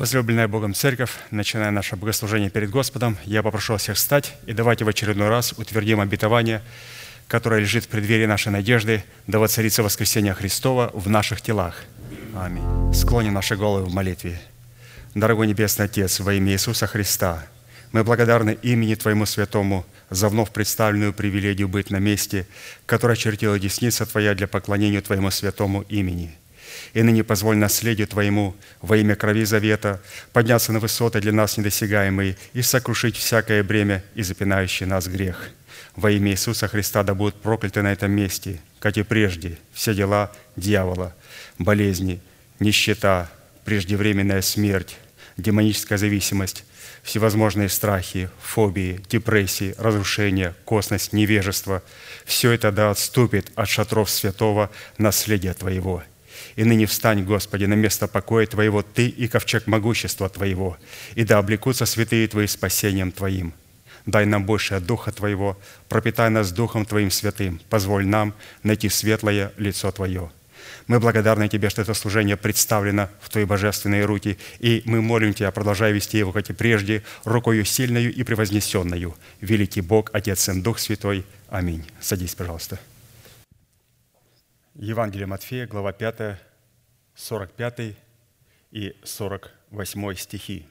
Возлюбленная Богом Церковь, начиная наше богослужение перед Господом, я попрошу всех встать и давайте в очередной раз утвердим обетование, которое лежит в преддверии нашей надежды, да воцарится воскресение Христова в наших телах. Аминь. Склоним наши головы в молитве. Дорогой Небесный Отец, во имя Иисуса Христа, мы благодарны имени Твоему Святому за вновь представленную привилегию быть на месте, которое чертила десница Твоя для поклонения Твоему святому имени – и ныне позволь наследию Твоему во имя крови завета подняться на высоты для нас недосягаемые и сокрушить всякое бремя и запинающий нас грех. Во имя Иисуса Христа да будут прокляты на этом месте, как и прежде, все дела дьявола, болезни, нищета, преждевременная смерть, демоническая зависимость, всевозможные страхи, фобии, депрессии, разрушения, косность, невежество – все это да отступит от шатров святого наследия Твоего – и ныне встань, Господи, на место покоя Твоего, Ты и ковчег могущества Твоего, и да облекутся святые Твои спасением Твоим. Дай нам больше от Духа Твоего, пропитай нас Духом Твоим святым, позволь нам найти светлое лицо Твое. Мы благодарны Тебе, что это служение представлено в Твои божественные руки, и мы молим Тебя, продолжай вести его, как и прежде, рукою сильною и превознесенную. Великий Бог, Отец, Сын, Дух Святой. Аминь. Садись, пожалуйста. Евангелие Матфея, глава 5, 45 и 48 стихи.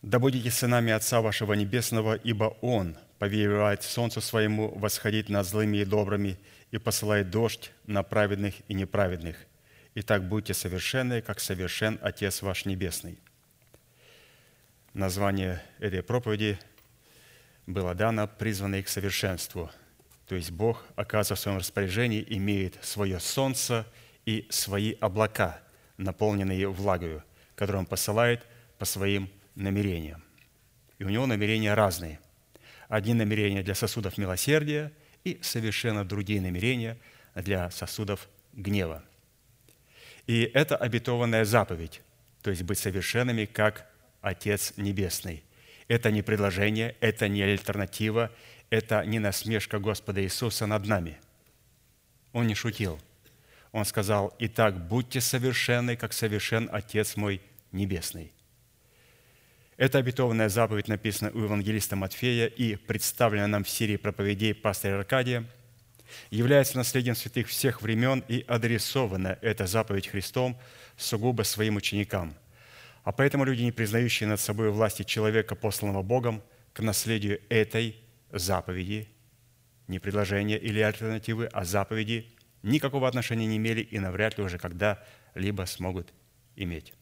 «Да будете сынами Отца вашего Небесного, ибо Он повелевает солнцу своему восходить над злыми и добрыми и посылает дождь на праведных и неправедных. И так будьте совершенны, как совершен Отец ваш Небесный». Название этой проповеди было дано «Призванный к совершенству», то есть Бог, оказывая в своем распоряжении, имеет свое солнце и свои облака, наполненные влагою, которые Он посылает по своим намерениям. И у Него намерения разные. Одни намерения для сосудов милосердия и совершенно другие намерения для сосудов гнева. И это обетованная заповедь, то есть быть совершенными, как Отец Небесный. Это не предложение, это не альтернатива, это не насмешка Господа Иисуса над нами. Он не шутил. Он сказал, «Итак, будьте совершенны, как совершен Отец мой Небесный». Эта обетованная заповедь написана у евангелиста Матфея и представлена нам в серии проповедей пастыря Аркадия, является наследием святых всех времен и адресована эта заповедь Христом сугубо своим ученикам. А поэтому люди, не признающие над собой власти человека, посланного Богом, к наследию этой заповеди, не предложения или альтернативы, а заповеди никакого отношения не имели и навряд ли уже когда-либо смогут иметь.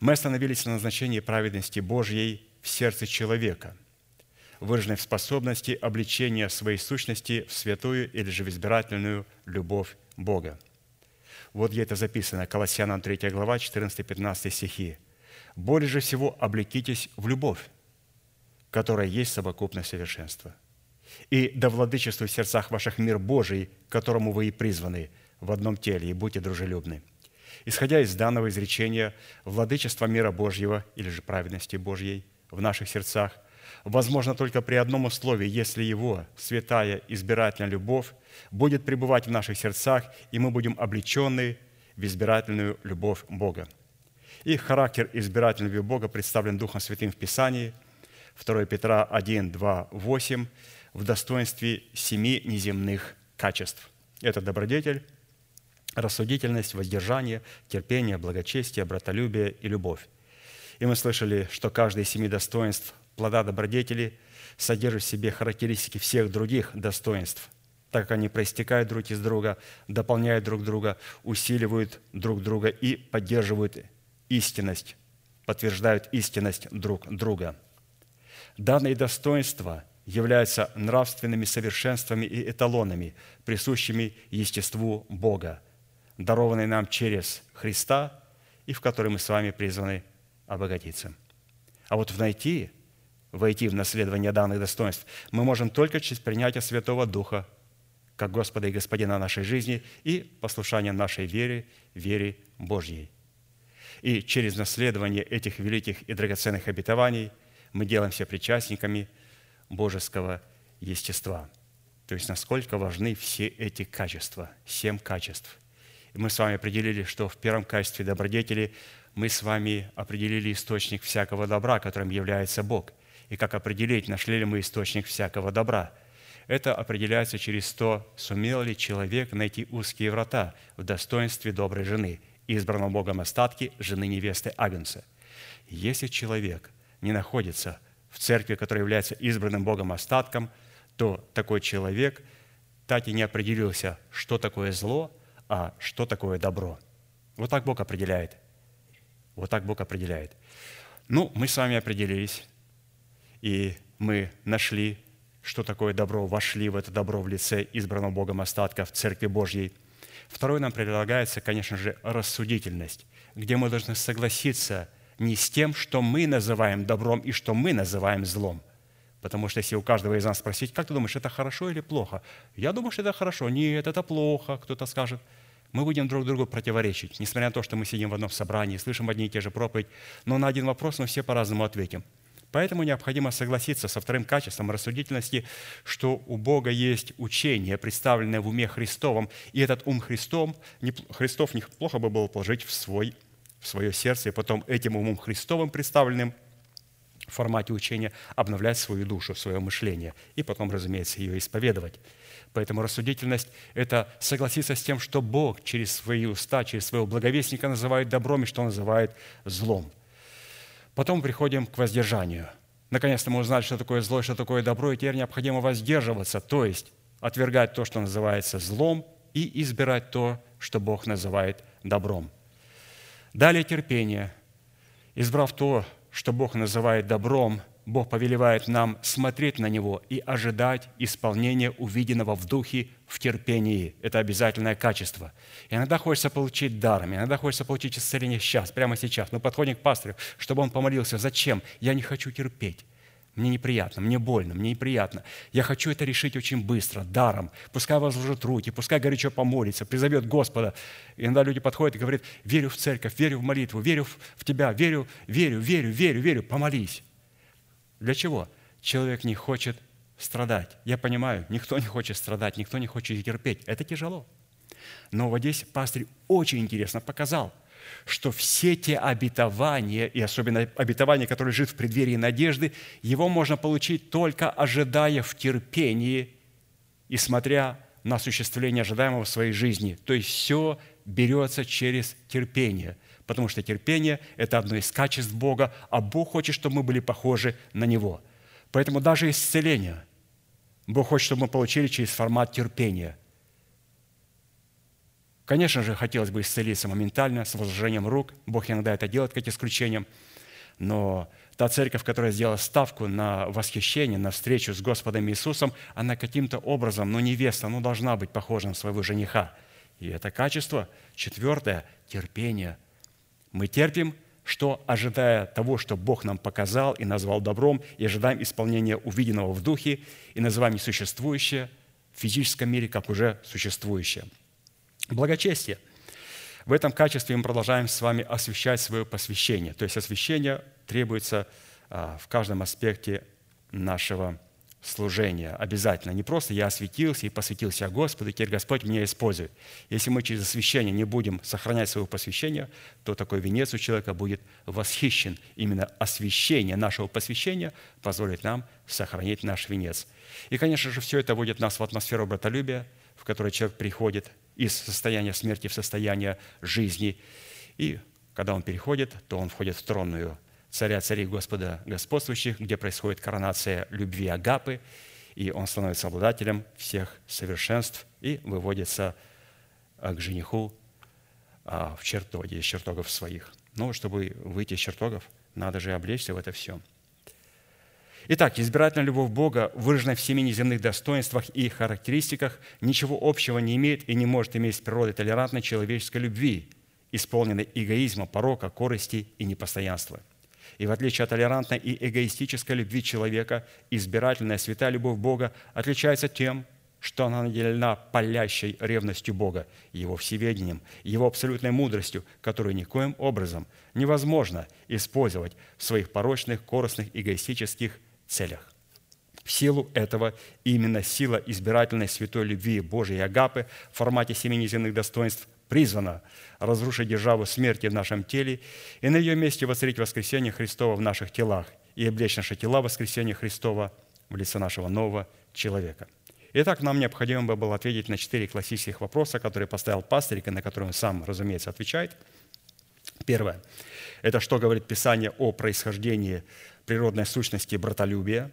Мы остановились на назначении праведности Божьей в сердце человека, выраженной в способности обличения своей сущности в святую или же в избирательную любовь Бога. Вот где это записано, Колоссянам 3 глава, 14-15 стихи. «Более же всего облекитесь в любовь, которая есть совокупность совершенства. И да владычествует в сердцах ваших мир Божий, к которому вы и призваны в одном теле, и будьте дружелюбны. Исходя из данного изречения, владычество мира Божьего или же праведности Божьей в наших сердцах возможно только при одном условии, если Его святая избирательная любовь будет пребывать в наших сердцах, и мы будем облечены в избирательную любовь Бога. И характер избирательной любви Бога представлен Духом Святым в Писании – 2 Петра 1, 2, 8 в достоинстве семи неземных качеств. Это добродетель, рассудительность, воздержание, терпение, благочестие, братолюбие и любовь. И мы слышали, что каждое из семи достоинств плода добродетели содержит в себе характеристики всех других достоинств, так как они проистекают друг из друга, дополняют друг друга, усиливают друг друга и поддерживают истинность, подтверждают истинность друг друга – Данные достоинства являются нравственными совершенствами и эталонами, присущими естеству Бога, дарованные нам через Христа и в который мы с вами призваны обогатиться. А вот в найти, войти в наследование данных достоинств мы можем только через принятие Святого Духа, как Господа и Господина нашей жизни и послушание нашей вере, вере Божьей. И через наследование этих великих и драгоценных обетований – мы делаемся причастниками божеского естества. То есть насколько важны все эти качества, семь качеств. И мы с вами определили, что в первом качестве добродетели мы с вами определили источник всякого добра, которым является Бог. И как определить, нашли ли мы источник всякого добра? Это определяется через то, сумел ли человек найти узкие врата в достоинстве доброй жены, избранного Богом остатки жены невесты Агнца. Если человек не находится в церкви, которая является избранным Богом остатком, то такой человек так и не определился, что такое зло, а что такое добро. Вот так Бог определяет. Вот так Бог определяет. Ну, мы с вами определились, и мы нашли, что такое добро, вошли в это добро в лице избранного Богом остатка в Церкви Божьей. Второе нам предлагается, конечно же, рассудительность, где мы должны согласиться не с тем, что мы называем добром и что мы называем злом – Потому что если у каждого из нас спросить, как ты думаешь, это хорошо или плохо? Я думаю, что это хорошо. Нет, это плохо, кто-то скажет мы будем друг другу противоречить, несмотря на то, что мы сидим в одном собрании, слышим одни и те же проповеди, но на один вопрос мы все по-разному ответим. Поэтому необходимо согласиться со вторым качеством рассудительности, что у Бога есть учение, представленное в уме Христовом, и этот ум Христом, Христов неплохо бы было положить в, свой, в свое сердце, и потом этим умом Христовым, представленным в формате учения, обновлять свою душу, свое мышление, и потом, разумеется, ее исповедовать. Поэтому рассудительность – это согласиться с тем, что Бог через свои уста, через своего благовестника называет добром и что называет злом. Потом приходим к воздержанию. Наконец-то мы узнали, что такое зло что такое добро, и теперь необходимо воздерживаться, то есть отвергать то, что называется злом, и избирать то, что Бог называет добром. Далее терпение. Избрав то, что Бог называет добром – Бог повелевает нам смотреть на Него и ожидать исполнения увиденного в духе, в терпении. Это обязательное качество. иногда хочется получить даром, иногда хочется получить исцеление сейчас, прямо сейчас. Мы подходим к пастырю, чтобы он помолился. Зачем? Я не хочу терпеть. Мне неприятно, мне больно, мне неприятно. Я хочу это решить очень быстро, даром. Пускай возложит руки, пускай горячо помолится, призовет Господа. Иногда люди подходят и говорят, верю в церковь, верю в молитву, верю в тебя, верю, верю, верю, верю, верю, помолись. Для чего? Человек не хочет страдать. Я понимаю, никто не хочет страдать, никто не хочет терпеть. Это тяжело. Но вот здесь пастырь очень интересно показал, что все те обетования, и особенно обетования, которые живут в преддверии надежды, его можно получить только ожидая в терпении и смотря на осуществление ожидаемого в своей жизни. То есть все берется через терпение – потому что терпение – это одно из качеств Бога, а Бог хочет, чтобы мы были похожи на Него. Поэтому даже исцеление Бог хочет, чтобы мы получили через формат терпения. Конечно же, хотелось бы исцелиться моментально, с возложением рук. Бог иногда это делает, как исключением. Но та церковь, которая сделала ставку на восхищение, на встречу с Господом Иисусом, она каким-то образом, ну, невеста, ну, должна быть похожа на своего жениха. И это качество. Четвертое – терпение – мы терпим, что, ожидая того, что Бог нам показал и назвал добром, и ожидаем исполнения увиденного в духе, и называем несуществующее в физическом мире как уже существующее. Благочестие. В этом качестве мы продолжаем с вами освещать свое посвящение. То есть освящение требуется а, в каждом аспекте нашего служения обязательно. Не просто я осветился и посвятил себя Господу, и теперь Господь меня использует. Если мы через освящение не будем сохранять свое посвящение, то такой венец у человека будет восхищен. Именно освящение нашего посвящения позволит нам сохранить наш венец. И, конечно же, все это вводит нас в атмосферу братолюбия, в которой человек приходит из состояния смерти в состояние жизни. И когда он переходит, то он входит в тронную царя царей Господа господствующих, где происходит коронация любви Агапы, и он становится обладателем всех совершенств и выводится а, к жениху а, в чертоге, из чертогов своих. Но чтобы выйти из чертогов, надо же облечься в это все. Итак, избирательная любовь Бога, выраженная в семи неземных достоинствах и характеристиках, ничего общего не имеет и не может иметь с природой толерантной человеческой любви, исполненной эгоизма, порока, корости и непостоянства – и в отличие от толерантной и эгоистической любви человека, избирательная святая любовь Бога отличается тем, что она наделена палящей ревностью Бога, Его всеведением, Его абсолютной мудростью, которую никоим образом невозможно использовать в своих порочных, корыстных, эгоистических целях. В силу этого именно сила избирательной святой любви Божией Агапы в формате семи неземных достоинств призвана разрушить державу смерти в нашем теле и на ее месте воцарить воскресение Христова в наших телах и облечь наши тела в воскресение Христова в лице нашего нового человека. Итак, нам необходимо было ответить на четыре классических вопроса, которые поставил пастырик, и на которые он сам, разумеется, отвечает. Первое. Это что говорит Писание о происхождении природной сущности братолюбия,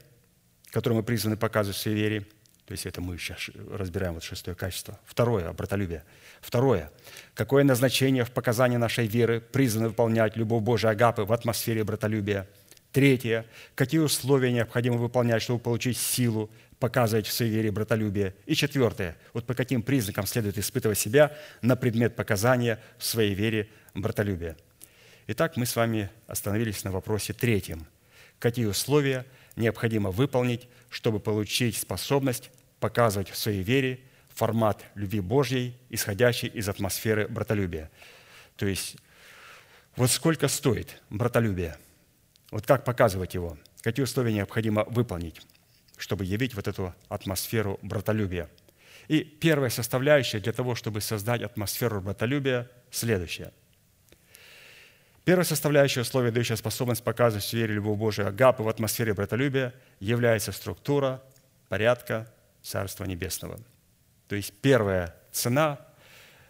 которую мы призваны показывать в своей вере – то есть это мы сейчас разбираем вот шестое качество. Второе – братолюбие. Второе – какое назначение в показании нашей веры призвано выполнять любовь Божия Агапы в атмосфере братолюбия. Третье – какие условия необходимо выполнять, чтобы получить силу показывать в своей вере братолюбие. И четвертое – вот по каким признакам следует испытывать себя на предмет показания в своей вере братолюбия. Итак, мы с вами остановились на вопросе третьем. Какие условия необходимо выполнить, чтобы получить способность показывать в своей вере формат любви Божьей, исходящий из атмосферы братолюбия. То есть, вот сколько стоит братолюбие? Вот как показывать его? Какие условия необходимо выполнить, чтобы явить вот эту атмосферу братолюбия? И первая составляющая для того, чтобы создать атмосферу братолюбия, следующая. Первая составляющая условия, дающая способность показывать вере любовь Божию агапы в атмосфере братолюбия, является структура порядка Царства Небесного. То есть первая цена,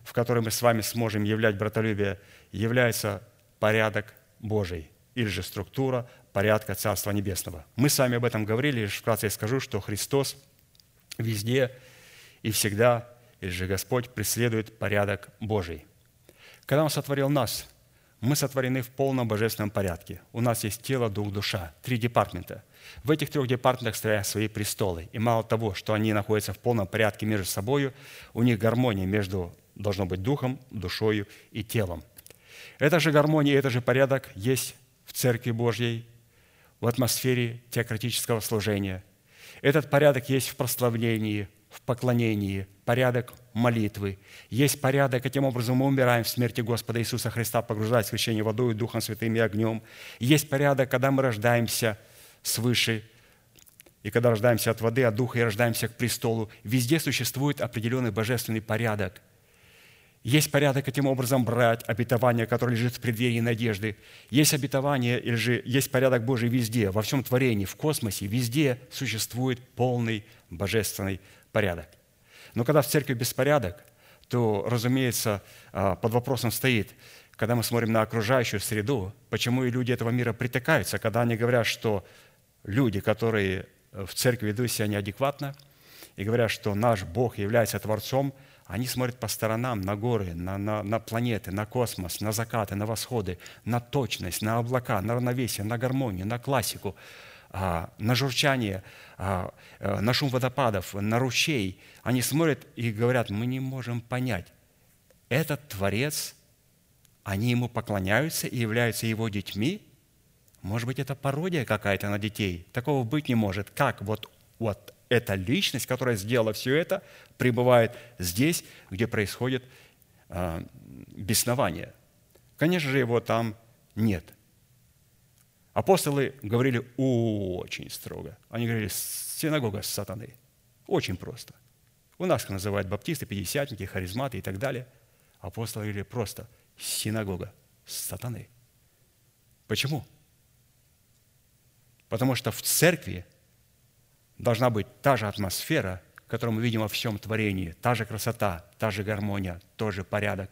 в которой мы с вами сможем являть братолюбие, является порядок Божий или же структура порядка Царства Небесного. Мы с вами об этом говорили, лишь вкратце я скажу, что Христос везде и всегда, или же Господь преследует порядок Божий. Когда Он сотворил нас, мы сотворены в полном божественном порядке. У нас есть тело, дух, душа. Три департамента. В этих трех департаментах стоят свои престолы. И мало того, что они находятся в полном порядке между собой, у них гармония между, должно быть, духом, душою и телом. Эта же гармония, это же порядок есть в Церкви Божьей, в атмосфере теократического служения. Этот порядок есть в прославлении, в поклонении, порядок молитвы. Есть порядок, каким образом мы умираем в смерти Господа Иисуса Христа, погружаясь в крещение водой, Духом Святым и огнем. Есть порядок, когда мы рождаемся – свыше, и когда рождаемся от воды, от духа и рождаемся к престолу, везде существует определенный божественный порядок. Есть порядок каким образом брать обетование, которое лежит в преддверии надежды. Есть обетование, или же есть порядок Божий везде, во всем творении, в космосе, везде существует полный божественный порядок. Но когда в церкви беспорядок, то, разумеется, а, под вопросом стоит, когда мы смотрим на окружающую среду, почему и люди этого мира притыкаются, когда они говорят, что люди, которые в церкви ведут себя неадекватно и говорят, что наш Бог является Творцом, они смотрят по сторонам, на горы, на, на, на планеты, на космос, на закаты, на восходы, на точность, на облака, на равновесие, на гармонию, на классику, на журчание, а, э, на шум водопадов, на ручей. Они смотрят и говорят, мы не можем понять, этот Творец, они ему поклоняются и являются его детьми – может быть, это пародия какая-то на детей. Такого быть не может. Как вот, вот эта личность, которая сделала все это, пребывает здесь, где происходит э, беснование. Конечно же, его там нет. Апостолы говорили очень строго. Они говорили, синагога сатаны. Очень просто. У нас их называют баптисты, пятидесятники, харизматы и так далее. Апостолы говорили просто синагога сатаны. Почему? Потому что в церкви должна быть та же атмосфера, которую мы видим во всем творении, та же красота, та же гармония, тот же порядок.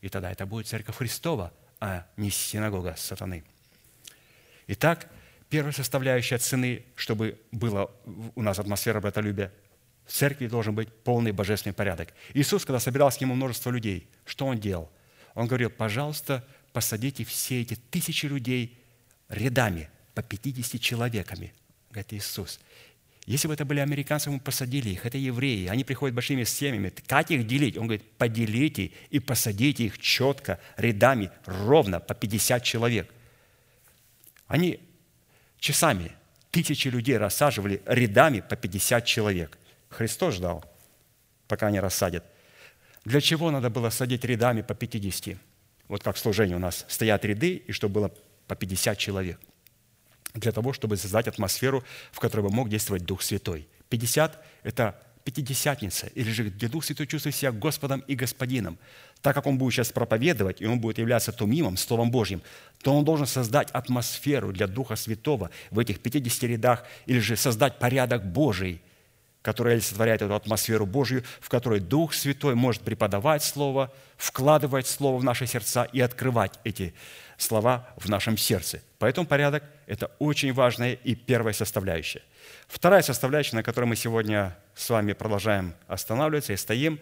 И тогда это будет церковь Христова, а не синагога сатаны. Итак, первая составляющая цены, чтобы была у нас атмосфера братолюбия, в церкви должен быть полный божественный порядок. Иисус, когда собирал с ним множество людей, что Он делал? Он говорил, пожалуйста, посадите все эти тысячи людей рядами – по 50 человеками, говорит Иисус. Если бы это были американцы, мы посадили их, это евреи, они приходят большими семьями. Как их делить? Он говорит, поделите и посадите их четко, рядами, ровно, по 50 человек. Они часами тысячи людей рассаживали рядами по 50 человек. Христос ждал, пока они рассадят. Для чего надо было садить рядами по 50? Вот как в служении у нас стоят ряды, и чтобы было по 50 человек для того, чтобы создать атмосферу, в которой бы мог действовать Дух Святой. 50 – это Пятидесятница, или же где Дух Святой чувствует себя Господом и Господином, так как он будет сейчас проповедовать, и он будет являться тумимом, Словом Божьим, то он должен создать атмосферу для Духа Святого в этих 50 рядах, или же создать порядок Божий, который олицетворяет эту атмосферу Божью, в которой Дух Святой может преподавать Слово, вкладывать Слово в наши сердца и открывать эти слова в нашем сердце. Поэтому порядок – это очень важная и первая составляющая. Вторая составляющая, на которой мы сегодня с вами продолжаем останавливаться и стоим,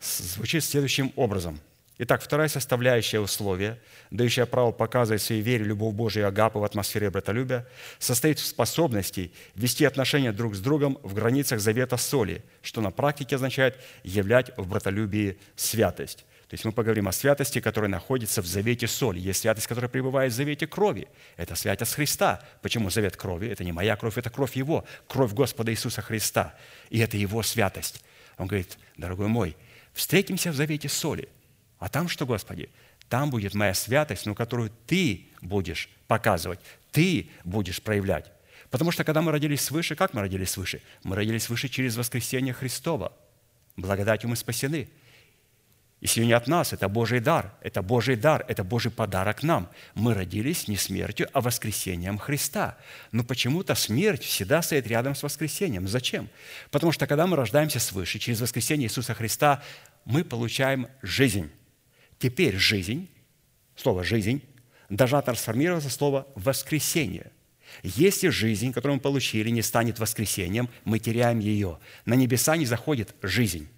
звучит следующим образом. Итак, вторая составляющая условия, дающая право показывать своей вере любовь Божию и агапу в атмосфере братолюбия, состоит в способности вести отношения друг с другом в границах завета соли, что на практике означает являть в братолюбии святость. То есть мы поговорим о святости, которая находится в завете соли. Есть святость, которая пребывает в завете крови. Это святость Христа. Почему завет крови? Это не моя кровь, это кровь Его, кровь Господа Иисуса Христа. И это Его святость. Он говорит, дорогой мой, встретимся в завете соли. А там что, Господи? Там будет моя святость, но которую Ты будешь показывать, Ты будешь проявлять. Потому что когда мы родились свыше, как мы родились свыше? Мы родились свыше через воскресение Христова. Благодатью мы спасены – и сие не от нас, это Божий дар, это Божий дар, это Божий подарок нам. Мы родились не смертью, а воскресением Христа. Но почему-то смерть всегда стоит рядом с воскресением. Зачем? Потому что когда мы рождаемся свыше, через воскресение Иисуса Христа, мы получаем жизнь. Теперь жизнь, слово «жизнь», должна трансформироваться в слово «воскресение». Если жизнь, которую мы получили, не станет воскресением, мы теряем ее. На небеса не заходит жизнь.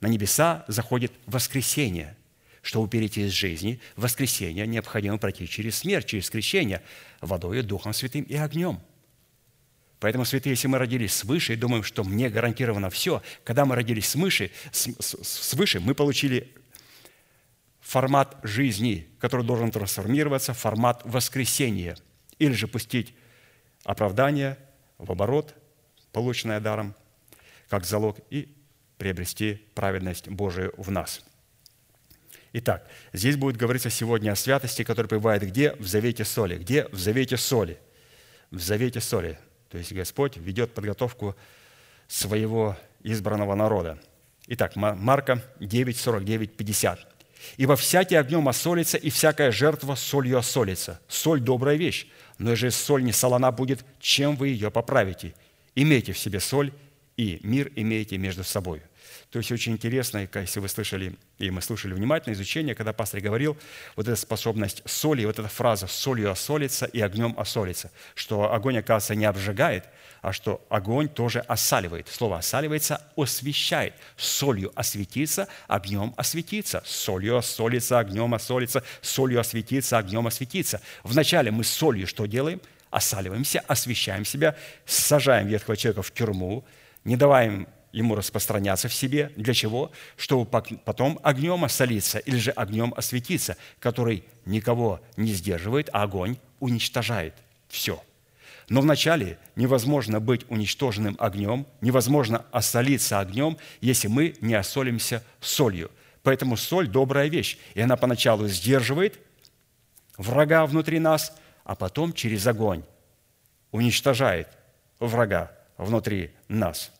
На небеса заходит воскресение. Чтобы перейти из жизни воскресение, необходимо пройти через смерть, через крещение водой, Духом Святым и огнем. Поэтому, святые, если мы родились свыше и думаем, что мне гарантировано все, когда мы родились свыше, свыше мы получили формат жизни, который должен трансформироваться в формат воскресения, или же пустить оправдание в оборот, полученное даром, как залог, и приобрести праведность Божию в нас. Итак, здесь будет говориться сегодня о святости, которая пребывает где? В завете соли. Где? В завете соли. В завете соли. То есть Господь ведет подготовку своего избранного народа. Итак, Марка 9, 49, 50. «Ибо всякий огнем осолится, и всякая жертва солью осолится. Соль – добрая вещь, но если соль не солона будет, чем вы ее поправите? Имейте в себе соль, и мир имеете между собой. То есть очень интересно, если вы слышали, и мы слушали внимательно изучение, когда пастор говорил, вот эта способность соли, вот эта фраза «солью осолится и огнем осолится», что огонь, оказывается, не обжигает, а что огонь тоже осаливает. Слово «осаливается» освещает. Солью осветиться, огнем осветиться. Солью осолится, огнем осолится, солью осветиться, огнем осветиться. Вначале мы солью что делаем? Осаливаемся, освещаем себя, сажаем ветхого человека в тюрьму, не даваем ему распространяться в себе. Для чего? Чтобы потом огнем осолиться или же огнем осветиться, который никого не сдерживает, а огонь уничтожает все. Но вначале невозможно быть уничтоженным огнем, невозможно осолиться огнем, если мы не осолимся солью. Поэтому соль – добрая вещь, и она поначалу сдерживает врага внутри нас, а потом через огонь уничтожает врага внутри нас –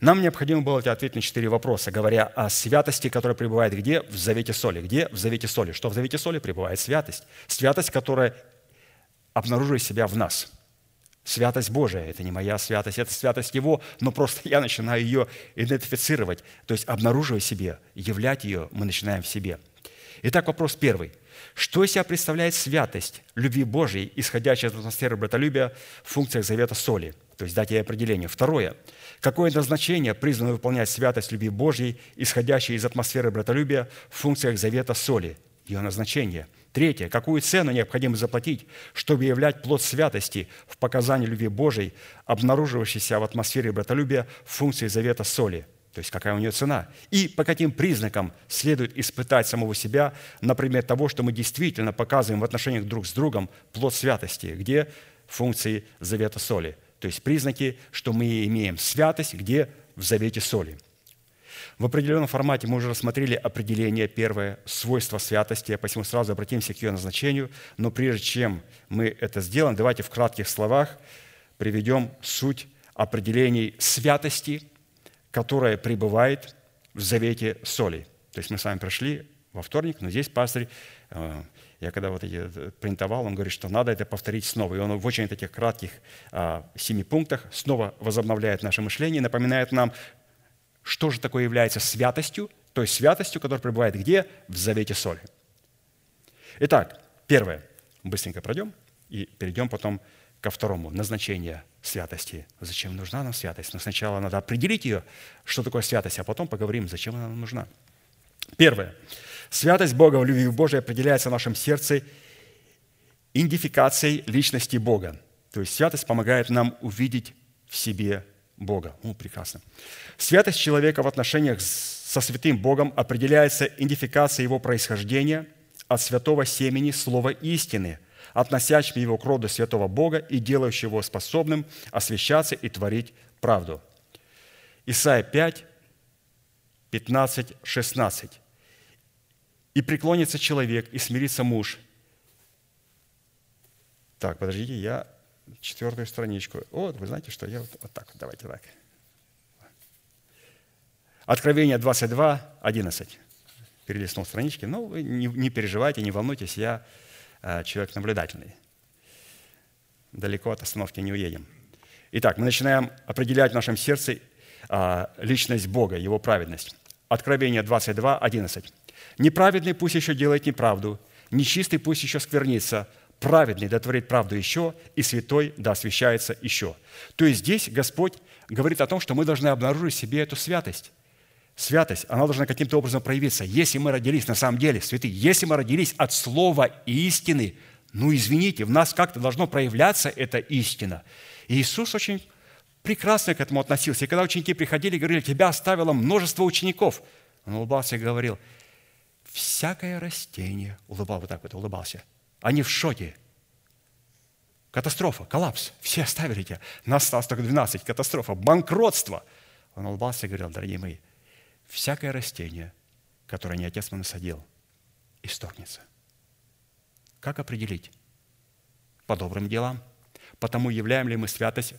нам необходимо было ответить на четыре вопроса, говоря о святости, которая пребывает где? В завете соли. Где? В завете соли. Что в завете соли пребывает святость? Святость, которая обнаруживает себя в нас. Святость Божия – это не моя святость, это святость Его, но просто я начинаю ее идентифицировать, то есть обнаруживая себе, являть ее мы начинаем в себе. Итак, вопрос первый. Что из себя представляет святость любви Божьей, исходящая из атмосферы братолюбия в функциях завета соли? То есть дать ей определение. Второе. Какое назначение призвано выполнять святость любви Божьей, исходящей из атмосферы братолюбия в функциях завета соли? Ее назначение. Третье. Какую цену необходимо заплатить, чтобы являть плод святости в показании любви Божьей, обнаруживающейся в атмосфере братолюбия в функции завета соли? То есть какая у нее цена? И по каким признакам следует испытать самого себя, например, того, что мы действительно показываем в отношениях друг с другом плод святости, где функции завета соли – то есть признаки, что мы имеем святость, где в завете соли. В определенном формате мы уже рассмотрели определение первое, свойства святости, а посему сразу обратимся к ее назначению. Но прежде чем мы это сделаем, давайте в кратких словах приведем суть определений святости, которая пребывает в завете соли. То есть мы с вами прошли во вторник, но здесь пастырь, э, я когда вот эти э, принтовал, он говорит, что надо это повторить снова. И он в очень таких кратких а, семи пунктах снова возобновляет наше мышление, напоминает нам, что же такое является святостью, той святостью, которая пребывает где? В завете соли. Итак, первое. Быстренько пройдем и перейдем потом ко второму. Назначение святости. Зачем нужна нам святость? Но сначала надо определить ее, что такое святость, а потом поговорим, зачем она нам нужна. Первое. Святость Бога в любви Божией определяется в нашем сердце идентификацией личности Бога. То есть святость помогает нам увидеть в себе Бога. Ну, прекрасно. Святость человека в отношениях со святым Богом определяется идентификацией его происхождения от святого семени слова истины, относящим его к роду святого Бога и делающим его способным освящаться и творить правду. Исайя 5, 15, 16 и преклонится человек, и смирится муж. Так, подождите, я четвертую страничку. Вот, вы знаете, что я вот, вот так, давайте так. Откровение 22, 11. Перелистнул странички. Ну, не, не переживайте, не волнуйтесь, я э, человек наблюдательный. Далеко от остановки не уедем. Итак, мы начинаем определять в нашем сердце э, личность Бога, Его праведность. Откровение 22, 11. Неправедный пусть еще делает неправду, нечистый пусть еще сквернится, праведный да творит правду еще, и святой да освящается еще. То есть здесь Господь говорит о том, что мы должны обнаружить себе эту святость. Святость, она должна каким-то образом проявиться. Если мы родились на самом деле, святые, если мы родились от слова истины, ну, извините, в нас как-то должно проявляться эта истина. И Иисус очень прекрасно к этому относился. И когда ученики приходили говорили, тебя оставило множество учеников, он улыбался и говорил, всякое растение, улыбал вот так вот, улыбался. Они в шоке. Катастрофа, коллапс. Все оставили тебя. Нас осталось только 12. Катастрофа, банкротство. Он улыбался и говорил, дорогие мои, всякое растение, которое не Отец мой насадил, исторгнется. Как определить? По добрым делам. Потому являем ли мы святость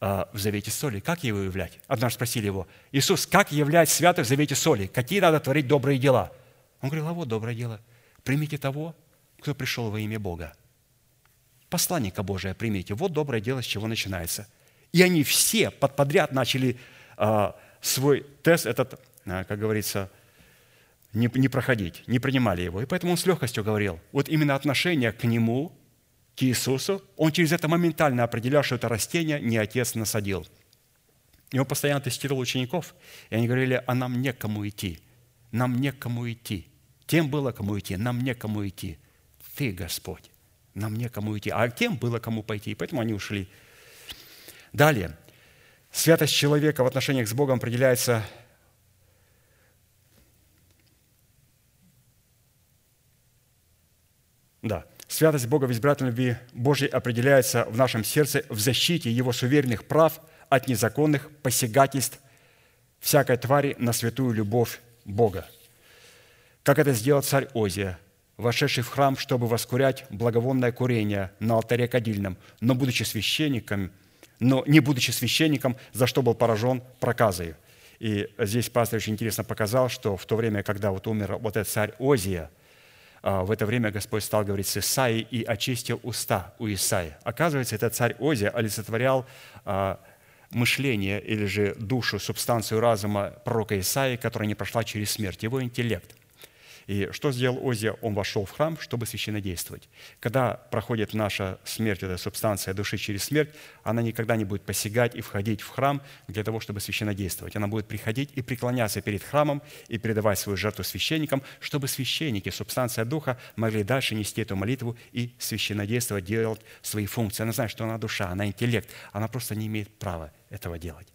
а, в завете соли. Как его являть? Однажды спросили его, Иисус, как являть святость в завете соли? Какие надо творить добрые дела? Он говорил, а вот доброе дело. Примите того, кто пришел во имя Бога. Посланника Божия примите. Вот доброе дело, с чего начинается. И они все под подряд начали а, свой тест этот, а, как говорится, не, не проходить, не принимали его. И поэтому он с легкостью говорил, вот именно отношение к нему, к Иисусу, он через это моментально определял, что это растение не отец насадил. И он постоянно тестировал учеников, и они говорили, а нам некому идти – нам некому идти. Тем было кому идти, нам некому идти. Ты, Господь, нам некому идти. А тем было кому пойти, поэтому они ушли. Далее. Святость человека в отношениях с Богом определяется Да. Святость Бога в избирательной любви Божьей определяется в нашем сердце в защите Его суверенных прав от незаконных посягательств всякой твари на святую любовь Бога. Как это сделал царь Озия, вошедший в храм, чтобы воскурять благовонное курение на алтаре кадильном, но будучи священником, но не будучи священником, за что был поражен проказой. И здесь пастор очень интересно показал, что в то время, когда вот умер вот этот царь Озия, а, в это время Господь стал говорить с Исаией и очистил уста у Исаи. Оказывается, этот царь Озия олицетворял а, мышление или же душу, субстанцию разума пророка Исаии, которая не прошла через смерть, его интеллект. И что сделал Озия? Он вошел в храм, чтобы священно действовать. Когда проходит наша смерть, эта субстанция души через смерть, она никогда не будет посягать и входить в храм для того, чтобы священно действовать. Она будет приходить и преклоняться перед храмом и передавать свою жертву священникам, чтобы священники, субстанция духа, могли дальше нести эту молитву и священно действовать, делать свои функции. Она знает, что она душа, она интеллект, она просто не имеет права этого делать.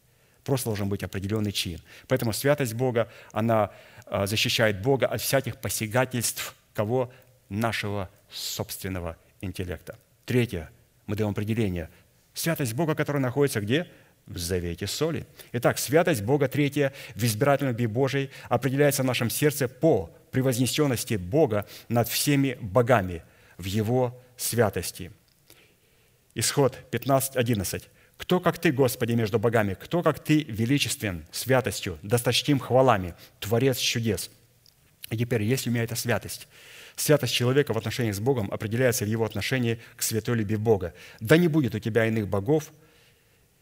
Просто должен быть определенный чин. Поэтому святость Бога, она а, защищает Бога от всяких посягательств кого? Нашего собственного интеллекта. Третье, мы даем определение. Святость Бога, которая находится где? В завете соли. Итак, святость Бога, третье, в избирательной любви Божией определяется в нашем сердце по превознесенности Бога над всеми богами в Его святости. Исход 15.11. Кто, как Ты, Господи, между богами? Кто, как Ты, величествен, святостью, досточтим хвалами, Творец чудес? И теперь, есть у меня эта святость, святость человека в отношениях с Богом определяется в его отношении к святой любви Бога. Да не будет у тебя иных богов,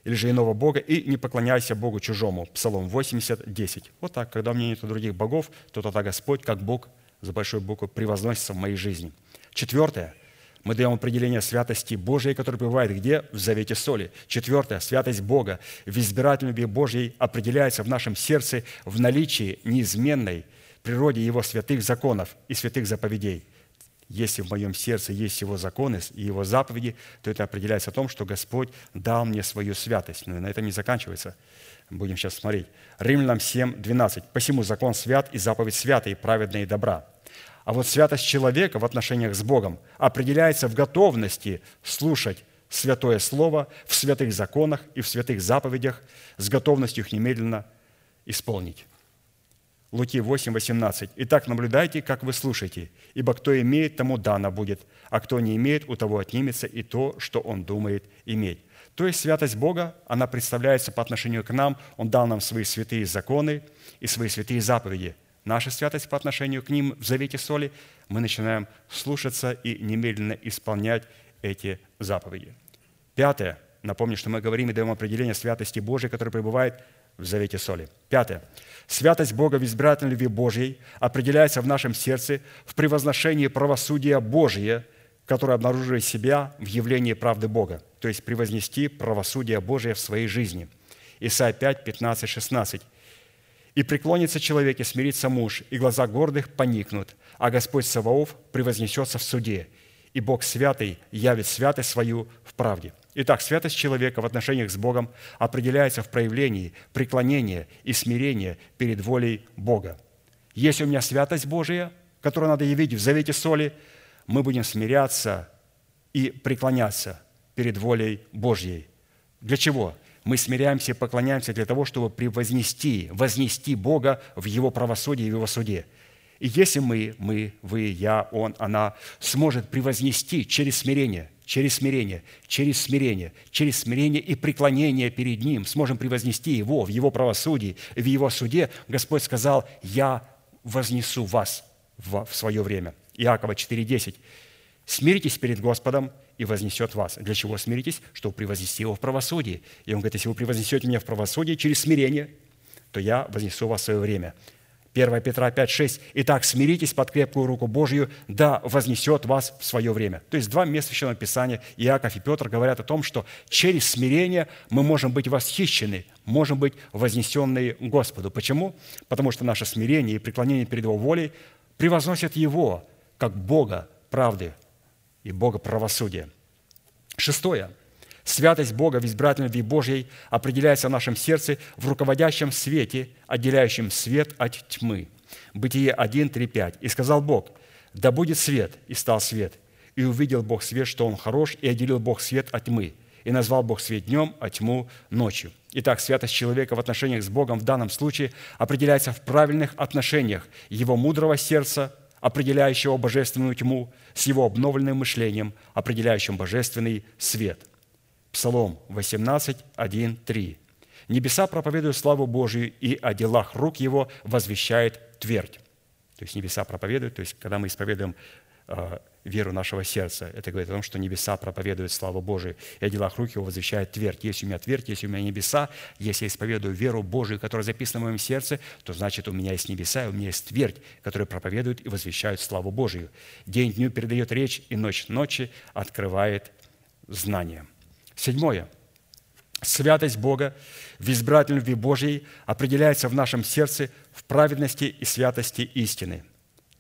или же иного Бога, и не поклоняйся Богу чужому. Псалом 80, 10. Вот так, когда у меня нет других богов, то тогда Господь, как Бог, за большую букву, превозносится в моей жизни. Четвертое. Мы даем определение святости Божией, которая пребывает где? В завете соли. Четвертое. Святость Бога в избирательной любви Божьей определяется в нашем сердце в наличии неизменной природе Его святых законов и святых заповедей – если в моем сердце есть Его законы и Его заповеди, то это определяется о том, что Господь дал мне свою святость. Но на это не заканчивается. Будем сейчас смотреть. Римлянам 7, 12. «Посему закон свят и заповедь свята и праведная и добра». А вот святость человека в отношениях с Богом определяется в готовности слушать святое Слово в святых законах и в святых заповедях с готовностью их немедленно исполнить. Луки 8, 18. «Итак, наблюдайте, как вы слушаете, ибо кто имеет, тому дано будет, а кто не имеет, у того отнимется и то, что он думает иметь». То есть святость Бога, она представляется по отношению к нам. Он дал нам свои святые законы и свои святые заповеди. Наша святость по отношению к ним в завете соли, мы начинаем слушаться и немедленно исполнять эти заповеди. Пятое. Напомню, что мы говорим и даем определение святости Божией, которая пребывает в завете соли. Пятое. Святость Бога в избирательной любви Божьей определяется в нашем сердце в превозношении правосудия Божия, которое обнаруживает себя в явлении правды Бога, то есть превознести правосудие Божие в своей жизни. Исайя 5, 15, 16. «И преклонится человек, и смирится муж, и глаза гордых поникнут, а Господь Саваоф превознесется в суде, и Бог святый явит святость свою в правде». Итак, святость человека в отношениях с Богом определяется в проявлении преклонения и смирения перед волей Бога. Если у меня святость Божия, которую надо явить в завете соли, мы будем смиряться и преклоняться перед волей Божьей. Для чего? Мы смиряемся и поклоняемся для того, чтобы превознести, вознести Бога в Его правосудии и в Его суде. И если мы, мы, вы, я, он, она, сможет превознести через смирение – через смирение, через смирение, через смирение и преклонение перед Ним сможем превознести Его в Его правосудии, в Его суде. Господь сказал, «Я вознесу вас в свое время». Иакова 4,10. «Смиритесь перед Господом, и вознесет вас». Для чего смиритесь? Чтобы превознести Его в правосудии. И Он говорит, если вы превознесете меня в правосудии через смирение, то я вознесу вас в свое время. 1 Петра 5, 6. «Итак, смиритесь под крепкую руку Божью, да вознесет вас в свое время». То есть два места Священного Писания, Иаков и Петр, говорят о том, что через смирение мы можем быть восхищены, можем быть вознесенные Господу. Почему? Потому что наше смирение и преклонение перед Его волей превозносят Его как Бога правды и Бога правосудия. Шестое – Святость Бога в избирательной любви Божьей определяется в нашем сердце в руководящем свете, отделяющем свет от тьмы. Бытие 1, 3, 5. «И сказал Бог, да будет свет, и стал свет. И увидел Бог свет, что он хорош, и отделил Бог свет от тьмы. И назвал Бог свет днем, а тьму ночью». Итак, святость человека в отношениях с Богом в данном случае определяется в правильных отношениях его мудрого сердца, определяющего божественную тьму, с его обновленным мышлением, определяющим божественный свет – Псалом 18, 1, 3. «Небеса проповедуют славу Божию, и о делах рук Его возвещает твердь». То есть небеса проповедуют, то есть когда мы исповедуем э, веру нашего сердца, это говорит о том, что небеса проповедуют славу Божию, и о делах рук Его возвещает твердь. Если у меня твердь, если у меня небеса, если я исповедую веру Божию, которая записана в моем сердце, то значит у меня есть небеса, и у меня есть твердь, которая проповедует и возвещает славу Божию. День дню передает речь, и ночь ночи открывает знание. Седьмое. Святость Бога в избирательной любви Божьей определяется в нашем сердце в праведности и святости истины.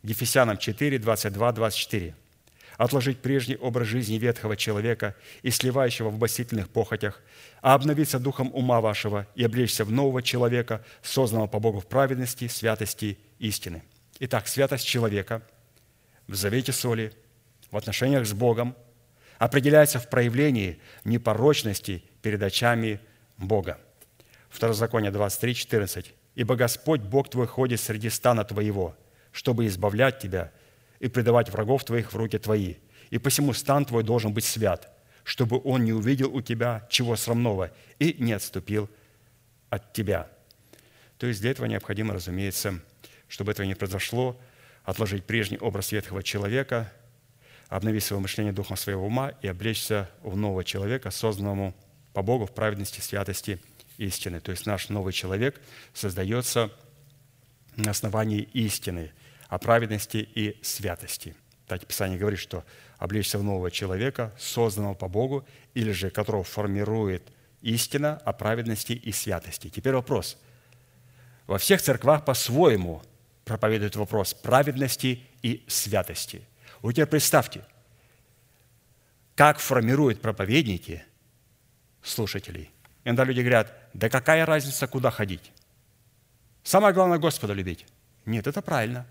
Ефесянам 4, 22, 24. «Отложить прежний образ жизни ветхого человека и сливающего в басительных похотях, а обновиться духом ума вашего и облечься в нового человека, созданного по Богу в праведности, святости истины». Итак, святость человека в завете соли, в отношениях с Богом – определяется в проявлении непорочности перед очами Бога. Второзаконие 23, 14. «Ибо Господь, Бог твой, ходит среди стана твоего, чтобы избавлять тебя и предавать врагов твоих в руки твои. И посему стан твой должен быть свят. чтобы он не увидел у тебя чего срамного и не отступил от тебя». То есть для этого необходимо, разумеется, чтобы этого не произошло, отложить прежний образ ветхого человека, обновить свое мышление духом своего ума и облечься в нового человека, созданному по Богу в праведности, святости истины. То есть наш новый человек создается на основании истины, о праведности и святости. Так Писание говорит, что облечься в нового человека, созданного по Богу, или же которого формирует истина о праведности и святости. Теперь вопрос. Во всех церквах по-своему проповедуют вопрос праведности и святости. Вот теперь представьте, как формируют проповедники слушателей. Иногда люди говорят, да какая разница, куда ходить? Самое главное – Господа любить. Нет, это правильно.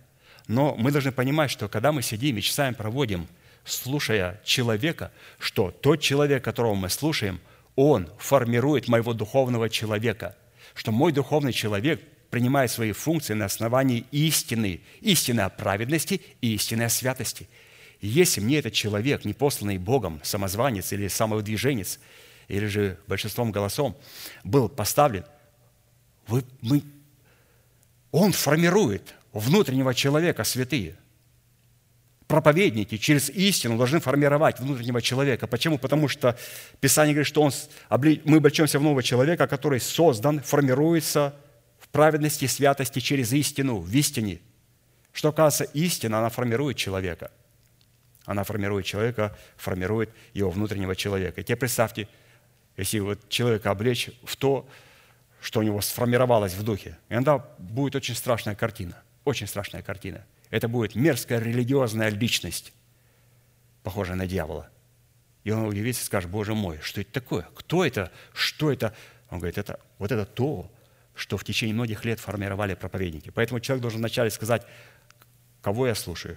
Но мы должны понимать, что когда мы сидим и часами проводим, слушая человека, что тот человек, которого мы слушаем, он формирует моего духовного человека, что мой духовный человек принимает свои функции на основании истины, истины о праведности и истины о святости. И если мне этот человек, не посланный Богом, самозванец или самовыдвиженец, или же большинством голосом, был поставлен, вы, мы он формирует внутреннего человека, святые. Проповедники через истину должны формировать внутреннего человека. Почему? Потому что Писание говорит, что он, мы облечемся в нового человека, который создан, формируется в праведности святости через истину, в истине. Что касается истины, она формирует человека. Она формирует человека, формирует его внутреннего человека. И теперь представьте, если вот человека облечь в то, что у него сформировалось в духе. Иногда будет очень страшная картина. Очень страшная картина. Это будет мерзкая религиозная личность, похожая на дьявола. И он удивится и скажет, Боже мой, что это такое? Кто это? Что это? Он говорит, это, вот это то, что в течение многих лет формировали проповедники. Поэтому человек должен вначале сказать, кого я слушаю,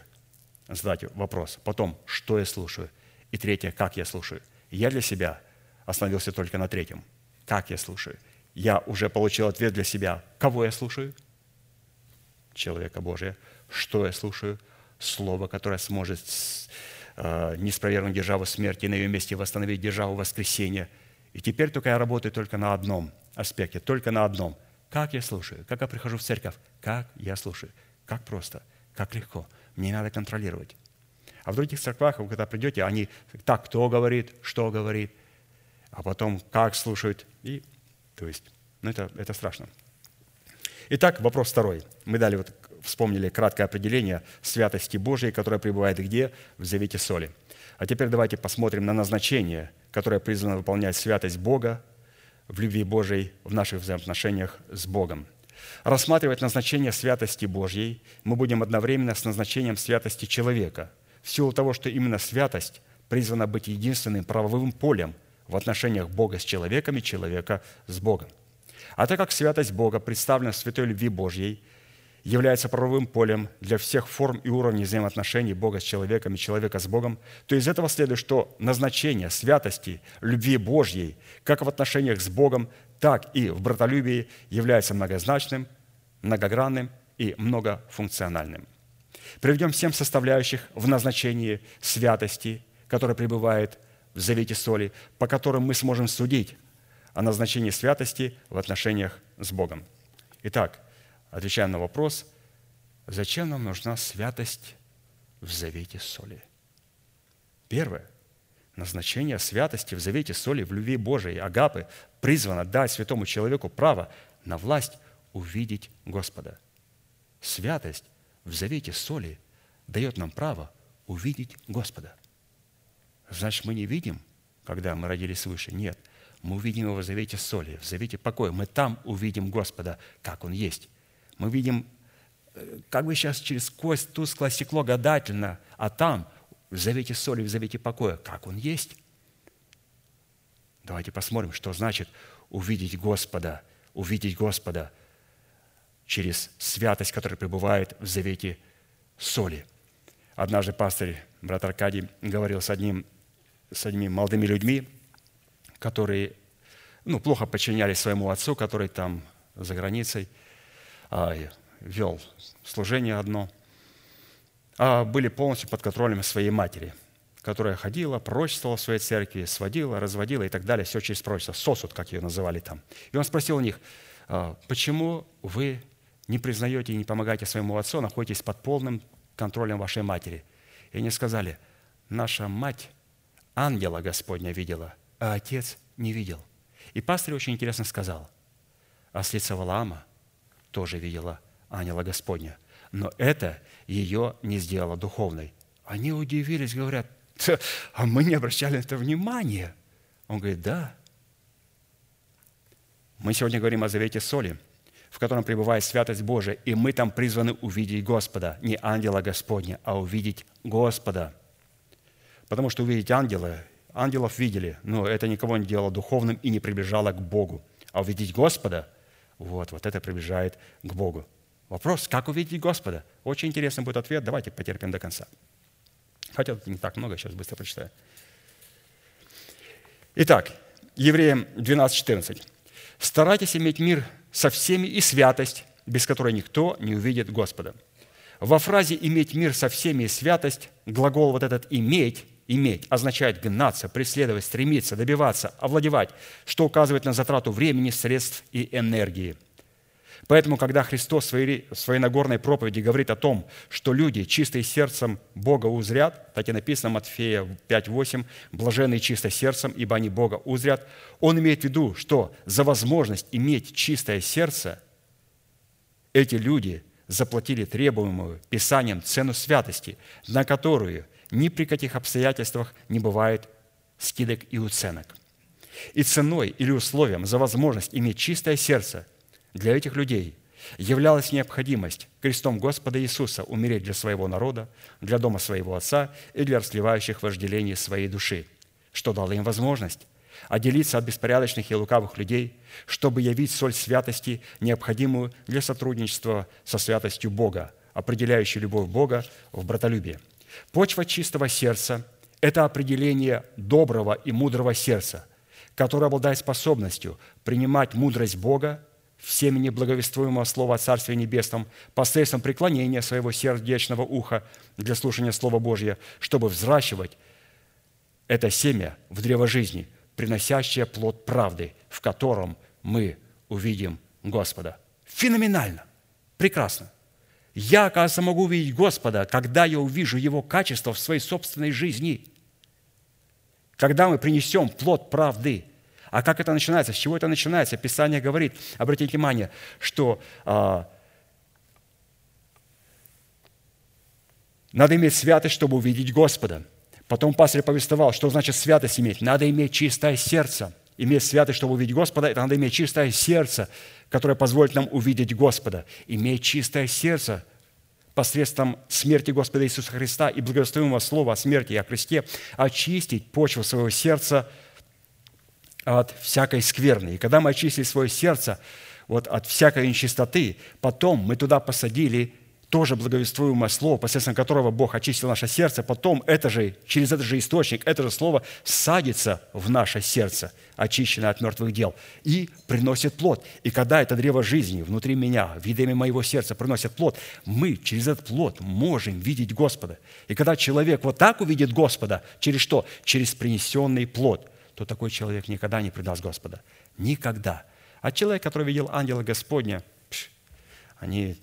задать вопрос. Потом, что я слушаю. И третье, как я слушаю. Я для себя остановился только на третьем. Как я слушаю я уже получил ответ для себя. Кого я слушаю? Человека Божия. Что я слушаю? Слово, которое сможет э, не спровергнуть державу смерти и на ее месте восстановить державу воскресения. И теперь только я работаю только на одном аспекте, только на одном. Как я слушаю? Как я прихожу в церковь? Как я слушаю? Как просто? Как легко? Мне не надо контролировать. А в других церквах, вы когда придете, они так, кто говорит, что говорит, а потом как слушают, и то есть, ну это, это страшно. Итак, вопрос второй. Мы дали, вот, вспомнили краткое определение святости Божией, которая пребывает где? В завете соли. А теперь давайте посмотрим на назначение, которое призвано выполнять святость Бога в любви Божией в наших взаимоотношениях с Богом. Рассматривать назначение святости Божьей мы будем одновременно с назначением святости человека, в силу того, что именно святость призвана быть единственным правовым полем, в отношениях Бога с человеком и человека с Богом. А так как святость Бога представлена в святой любви Божьей, является правовым полем для всех форм и уровней взаимоотношений Бога с человеком и человека с Богом, то из этого следует, что назначение святости, любви Божьей, как в отношениях с Богом, так и в братолюбии является многозначным, многогранным и многофункциональным. Приведем всем составляющих в назначении святости, которая пребывает в завете соли, по которым мы сможем судить о назначении святости в отношениях с Богом. Итак, отвечаем на вопрос, зачем нам нужна святость в завете соли? Первое. Назначение святости в завете соли, в любви Божией, агапы, призвано дать святому человеку право на власть увидеть Господа. Святость в завете соли дает нам право увидеть Господа – Значит, мы не видим, когда мы родились свыше. Нет. Мы увидим Его в завете соли, в завете покоя. Мы там увидим Господа, как Он есть. Мы видим, э, как бы сейчас через кость тусклое стекло гадательно, а там, в завете соли, в завете покоя, как Он есть. Давайте посмотрим, что значит увидеть Господа, увидеть Господа через святость, которая пребывает в завете соли. Однажды пастор, брат Аркадий, говорил с одним с одними молодыми людьми, которые ну, плохо подчинялись своему отцу, который там за границей а, вел служение одно, а были полностью под контролем своей матери, которая ходила, пророчествовала в своей церкви, сводила, разводила и так далее, все через пророчество, сосуд, как ее называли там. И он спросил у них, «А, почему вы не признаете и не помогаете своему отцу, находитесь под полным контролем вашей матери? И они сказали, наша мать ангела Господня видела, а отец не видел. И пастор очень интересно сказал, а с лица Валаама тоже видела ангела Господня, но это ее не сделало духовной. Они удивились, говорят, а мы не обращали на это внимания. Он говорит, да. Мы сегодня говорим о завете соли, в котором пребывает святость Божия, и мы там призваны увидеть Господа, не ангела Господня, а увидеть Господа. Потому что увидеть ангела, ангелов видели, но это никого не делало духовным и не приближало к Богу. А увидеть Господа, вот, вот это приближает к Богу. Вопрос, как увидеть Господа? Очень интересный будет ответ, давайте потерпим до конца. Хотя не так много, сейчас быстро прочитаю. Итак, Евреям 12:14. «Старайтесь иметь мир со всеми и святость, без которой никто не увидит Господа». Во фразе «иметь мир со всеми и святость» глагол вот этот «иметь» иметь означает гнаться, преследовать, стремиться, добиваться, овладевать, что указывает на затрату времени, средств и энергии – Поэтому, когда Христос в своей, в своей Нагорной проповеди говорит о том, что люди, чистые сердцем Бога узрят, так и написано в Матфея 5.8, «блаженные чисто сердцем, ибо они Бога узрят», он имеет в виду, что за возможность иметь чистое сердце эти люди заплатили требуемую Писанием цену святости, на которую ни при каких обстоятельствах не бывает скидок и уценок. И ценой или условием за возможность иметь чистое сердце – для этих людей являлась необходимость крестом Господа Иисуса умереть для своего народа, для дома своего Отца и для расливающих вожделений своей души, что дало им возможность отделиться от беспорядочных и лукавых людей, чтобы явить соль святости, необходимую для сотрудничества со святостью Бога, определяющей любовь Бога в братолюбие. Почва чистого сердца – это определение доброго и мудрого сердца, которое обладает способностью принимать мудрость Бога в семени благовествуемого Слова о Царстве Небесном посредством преклонения своего сердечного уха для слушания Слова Божьего, чтобы взращивать это семя в древо жизни, приносящее плод правды, в котором мы увидим Господа. Феноменально! Прекрасно! Я, оказывается, могу увидеть Господа, когда я увижу Его качество в своей собственной жизни. Когда мы принесем плод правды – а как это начинается? С чего это начинается? Писание говорит, обратите внимание, что а, надо иметь святость, чтобы увидеть Господа. Потом пастор повествовал, что значит святость иметь. Надо иметь чистое сердце. Иметь святость, чтобы увидеть Господа, это надо иметь чистое сердце, которое позволит нам увидеть Господа. Иметь чистое сердце посредством смерти Господа Иисуса Христа и благословимого слова о смерти и о кресте, очистить почву своего сердца – от всякой скверны. И когда мы очистили свое сердце вот от всякой нечистоты, потом мы туда посадили тоже благовествуемое слово, посредством которого Бог очистил наше сердце, потом это же, через этот же источник, это же слово садится в наше сердце, очищенное от мертвых дел, и приносит плод. И когда это древо жизни внутри меня, видами моего сердца приносит плод, мы через этот плод можем видеть Господа. И когда человек вот так увидит Господа, через что? Через принесенный плод – то такой человек никогда не предаст Господа. Никогда. А человек, который видел ангела Господня, пш, они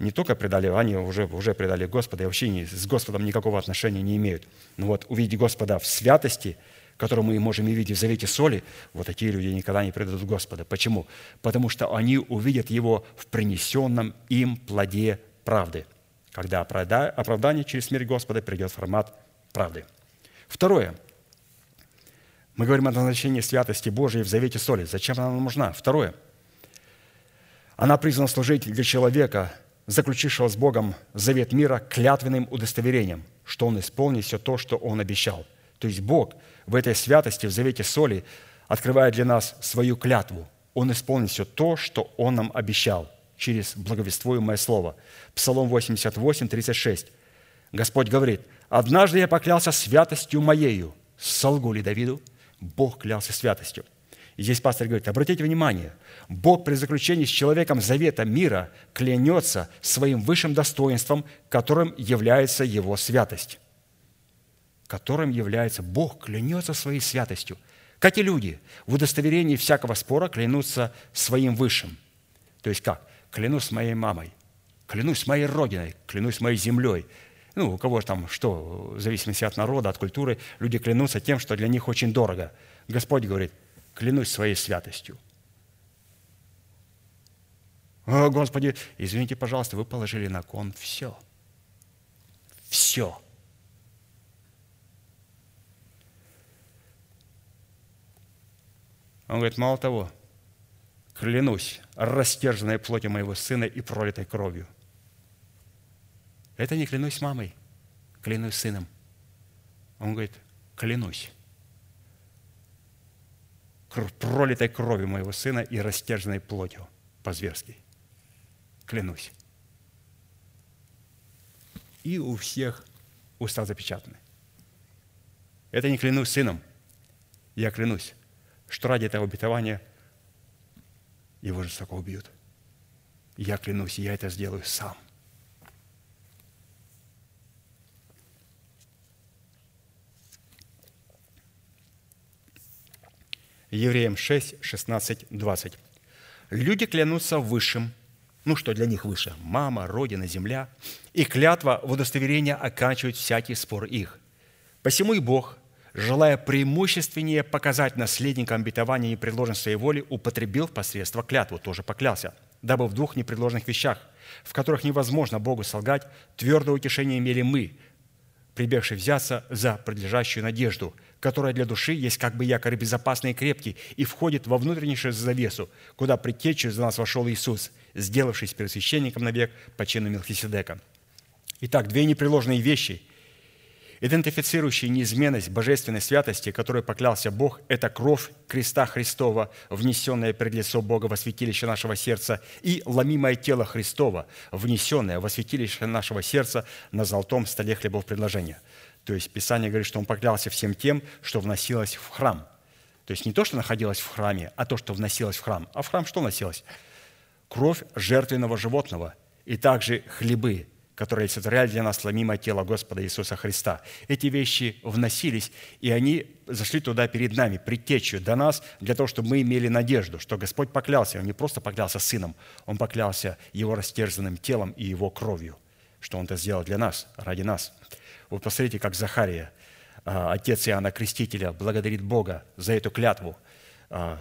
не только предали, они уже, уже предали Господа и вообще не, с Господом никакого отношения не имеют. Но вот увидеть Господа в святости, которую мы можем и видеть в завете соли, вот такие люди никогда не предадут Господа. Почему? Потому что они увидят Его в принесенном им плоде правды, когда оправдание через смерть Господа придет в формат правды. Второе – мы говорим о назначении святости Божией в завете соли. Зачем она нам нужна? Второе. Она призвана служить для человека, заключившего с Богом завет мира клятвенным удостоверением, что он исполнит все то, что он обещал. То есть Бог в этой святости, в завете соли, открывает для нас свою клятву. Он исполнит все то, что Он нам обещал через благовествуемое слово. Псалом 88, 36. Господь говорит, «Однажды я поклялся святостью Моею, солгу ли Давиду? Бог клялся святостью. Здесь пастор говорит, обратите внимание, Бог при заключении с человеком завета мира клянется своим высшим достоинством, которым является его святость. которым является Бог, клянется своей святостью. Как и люди, в удостоверении всякого спора клянутся своим высшим. То есть как? Клянусь моей мамой, клянусь моей родиной, клянусь моей землей. Ну, у кого там что, в зависимости от народа, от культуры, люди клянутся тем, что для них очень дорого. Господь говорит, клянусь своей святостью. О, Господи, извините, пожалуйста, вы положили на кон все. Все. Он говорит, мало того, клянусь растерзанной плоти моего сына и пролитой кровью. Это не клянусь мамой, клянусь сыном. Он говорит, клянусь пролитой кровью моего сына и растерзанной плотью по-зверски. Клянусь. И у всех уста запечатаны. Это не клянусь сыном. Я клянусь что ради этого обетования его жестоко убьют. Я клянусь, я это сделаю сам. Евреям 6, 16, 20. Люди клянутся высшим, ну что для них выше, мама, родина, земля, и клятва в удостоверение оканчивает всякий спор их. Посему и Бог, желая преимущественнее показать наследникам обетования непредложенной своей воли, употребил посредство клятву, тоже поклялся, дабы в двух непредложенных вещах, в которых невозможно Богу солгать, твердое утешение имели мы, прибегшие взяться за предлежащую надежду, которая для души есть как бы якорь безопасный и крепкий и входит во внутреннейшую завесу, куда предтечью за нас вошел Иисус, сделавшись первосвященником навек по чину Мелхиседека. Итак, две непреложные вещи – идентифицирующий неизменность божественной святости, которой поклялся Бог, это кровь креста Христова, внесенная пред лицо Бога во святилище нашего сердца, и ломимое тело Христова, внесенное во святилище нашего сердца на золотом столе хлебов предложения. То есть Писание говорит, что он поклялся всем тем, что вносилось в храм. То есть не то, что находилось в храме, а то, что вносилось в храм. А в храм что носилось? Кровь жертвенного животного и также хлебы, которые олицетворяли для нас ломимое тело Господа Иисуса Христа. Эти вещи вносились, и они зашли туда перед нами, предтечью до нас, для того, чтобы мы имели надежду, что Господь поклялся. Он не просто поклялся Сыном, Он поклялся Его растерзанным телом и Его кровью, что Он это сделал для нас, ради нас. Вот посмотрите, как Захария, а, отец Иоанна Крестителя, благодарит Бога за эту клятву, а,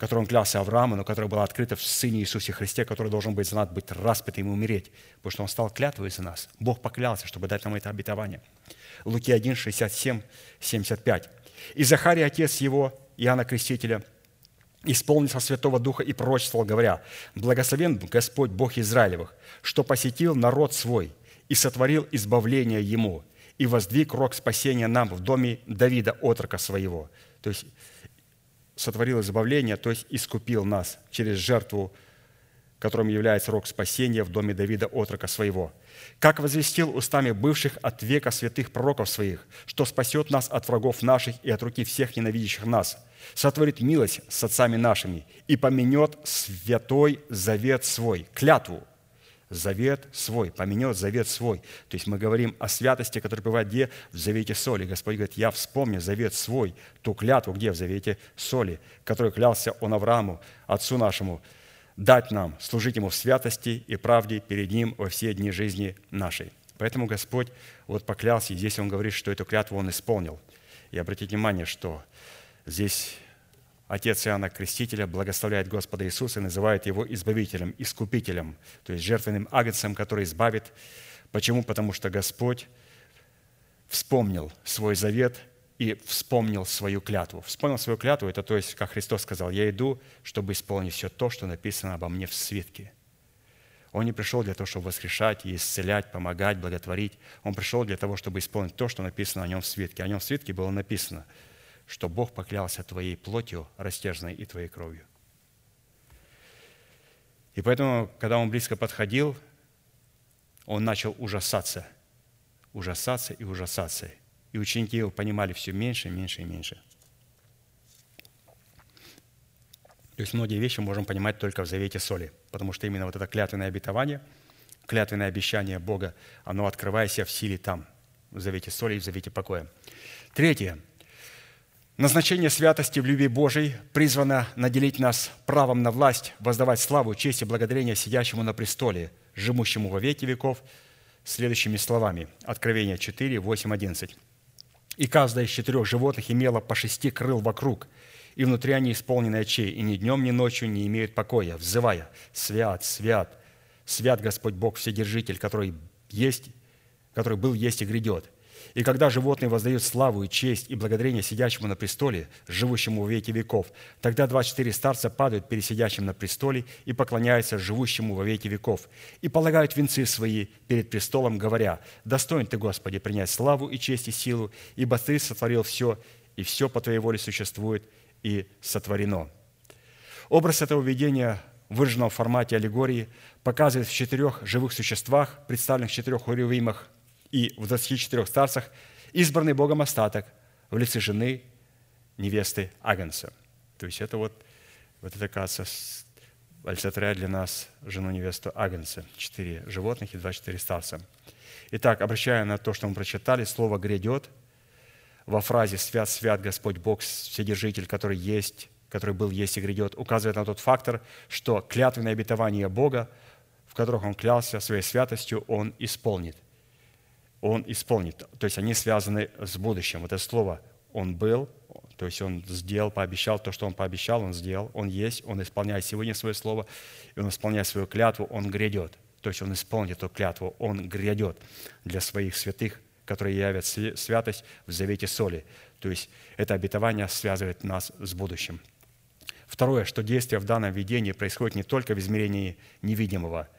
которой он клялся Аврааму, но которая была открыта в Сыне Иисусе Христе, который должен быть за нас, быть распятым и умереть, потому что он стал клятвой за нас. Бог поклялся, чтобы дать нам это обетование. Луки 1, 67, 75. «И Захарий, отец его, Иоанна Крестителя, исполнился Святого Духа и пророчествовал, говоря, «Благословен Господь Бог Израилевых, что посетил народ свой и сотворил избавление ему, и воздвиг рог спасения нам в доме Давида, отрока своего». То есть сотворил избавление, то есть искупил нас через жертву, которым является рог спасения в доме Давида, отрока своего. Как возвестил устами бывших от века святых пророков своих, что спасет нас от врагов наших и от руки всех ненавидящих нас, сотворит милость с отцами нашими и поменет святой завет свой, клятву, завет свой, поменет завет свой. То есть мы говорим о святости, которая бывает где? В завете соли. Господь говорит, я вспомню завет свой, ту клятву, где? В завете соли, который клялся он Аврааму, отцу нашему, дать нам, служить Ему в святости и правде перед Ним во все дни жизни нашей. Поэтому Господь вот поклялся, и здесь Он говорит, что эту клятву Он исполнил. И обратите внимание, что здесь отец Иоанна Крестителя благословляет Господа Иисуса и называет его избавителем, искупителем, то есть жертвенным агнцем, который избавит. Почему? Потому что Господь вспомнил свой завет и вспомнил свою клятву. Вспомнил свою клятву, это то есть, как Христос сказал, «Я иду, чтобы исполнить все то, что написано обо мне в свитке». Он не пришел для того, чтобы воскрешать исцелять, помогать, благотворить. Он пришел для того, чтобы исполнить то, что написано о нем в свитке. О нем в свитке было написано – что Бог поклялся твоей плотью, растяженной и твоей кровью. И поэтому, когда он близко подходил, он начал ужасаться, ужасаться и ужасаться. И ученики его понимали все меньше, меньше и меньше. То есть многие вещи можем понимать только в завете соли, потому что именно вот это клятвенное обетование, клятвенное обещание Бога, оно открывая себя в силе там, в завете соли и в завете покоя. Третье. Назначение святости в любви Божией призвано наделить нас правом на власть, воздавать славу, честь и благодарение сидящему на престоле, живущему во веки веков, следующими словами. Откровение 4, 8, 11. «И каждая из четырех животных имела по шести крыл вокруг, и внутри они исполнены очей, и ни днем, ни ночью не имеют покоя, взывая, «Свят, свят, свят Господь Бог Вседержитель, который есть, который был, есть и грядет». И когда животные воздают славу и честь и благодарение сидящему на престоле, живущему в веки веков, тогда 24 старца падают перед сидящим на престоле и поклоняются живущему во веки веков, и полагают венцы свои перед престолом, говоря, «Достоин Ты, Господи, принять славу и честь и силу, ибо Ты сотворил все, и все по Твоей воле существует и сотворено». Образ этого видения выраженного в формате аллегории, показывает в четырех живых существах, представленных в четырех хуревимах – и в 24 старцах избранный Богом остаток в лице жены невесты Агнца. То есть это вот, вот это, кажется, олицетворяет для нас жену-невесту Агнца. Четыре животных и два четыре старца. Итак, обращая на то, что мы прочитали, слово «грядет» во фразе «Свят, свят Господь Бог, Вседержитель, который есть, который был, есть и грядет», указывает на тот фактор, что клятвенное обетование Бога, в которых Он клялся своей святостью, Он исполнит – он исполнит. То есть они связаны с будущим. Вот это слово «он был», то есть он сделал, пообещал то, что он пообещал, он сделал, он есть, он исполняет сегодня свое слово, и он исполняет свою клятву, он грядет. То есть он исполнит эту клятву, он грядет для своих святых, которые явят святость в завете соли. То есть это обетование связывает нас с будущим. Второе, что действие в данном видении происходит не только в измерении невидимого –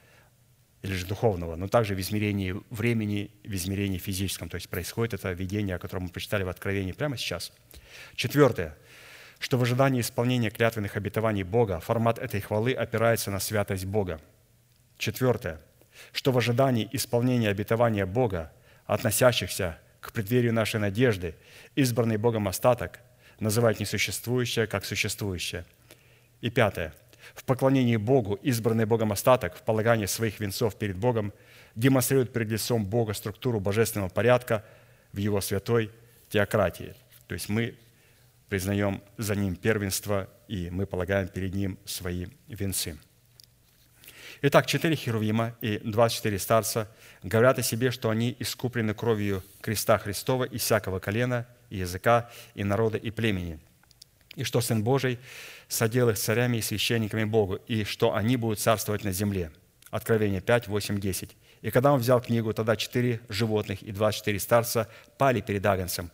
или же духовного, но также в измерении времени, в измерении физическом. То есть происходит это видение, о котором мы прочитали в Откровении прямо сейчас. Четвертое, что в ожидании исполнения клятвенных обетований Бога формат этой хвалы опирается на святость Бога. Четвертое, что в ожидании исполнения обетования Бога, относящихся к преддверию нашей надежды, избранный Богом остаток называет несуществующее как существующее. И пятое – в поклонении Богу, избранный Богом остаток, в полагании своих венцов перед Богом, демонстрирует перед лицом Бога структуру божественного порядка в Его святой теократии. То есть мы признаем за Ним первенство, и мы полагаем перед Ним свои венцы. Итак, четыре херувима и 24 старца говорят о себе, что они искуплены кровью креста Христова и всякого колена, и языка, и народа, и племени, и что Сын Божий содел их царями и священниками Богу, и что они будут царствовать на земле. Откровение 5, 8, 10. И когда он взял книгу, тогда четыре животных и двадцать четыре старца пали перед Агнцем,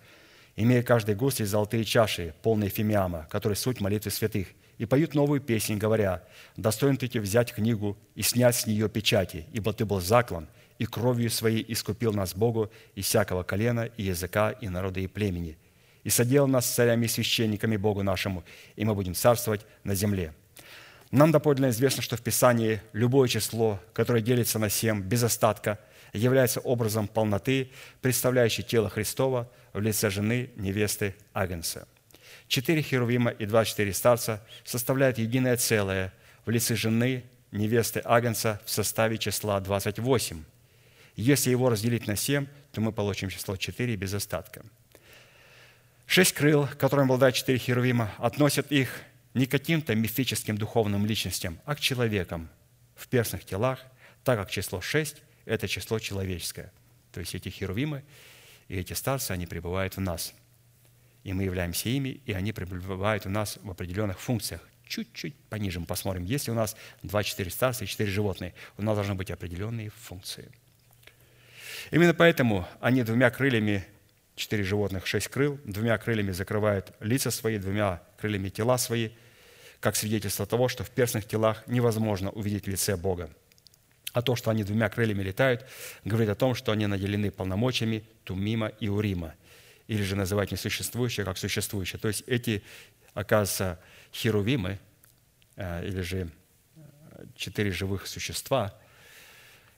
имея каждый гусли золотые чаши, полные фимиама, которые суть молитвы святых, и поют новую песнь, говоря, «Достоин ты взять книгу и снять с нее печати, ибо ты был заклан, и кровью своей искупил нас Богу из всякого колена, и языка, и народа, и племени, и соделал нас царями и священниками Богу нашему, и мы будем царствовать на земле». Нам доподлинно известно, что в Писании любое число, которое делится на семь без остатка, является образом полноты, представляющей тело Христова в лице жены, невесты Агнца. Четыре херувима и два четыре старца составляют единое целое в лице жены, невесты Агнца в составе числа 28. Если его разделить на семь, то мы получим число 4 без остатка – Шесть крыл, которыми обладают четыре херувима, относят их не к каким-то мифическим духовным личностям, а к человекам в перстных телах, так как число шесть – это число человеческое. То есть эти херувимы и эти старцы, они пребывают в нас. И мы являемся ими, и они пребывают у нас в определенных функциях. Чуть-чуть пониже мы посмотрим. Если у нас два-четыре старца и четыре животные, у нас должны быть определенные функции. Именно поэтому они двумя крыльями четыре животных, шесть крыл, двумя крыльями закрывают лица свои, двумя крыльями тела свои, как свидетельство того, что в перстных телах невозможно увидеть лице Бога. А то, что они двумя крыльями летают, говорит о том, что они наделены полномочиями Тумима и Урима, или же называть несуществующее как существующее. То есть эти, оказывается, херувимы, э, или же четыре живых существа,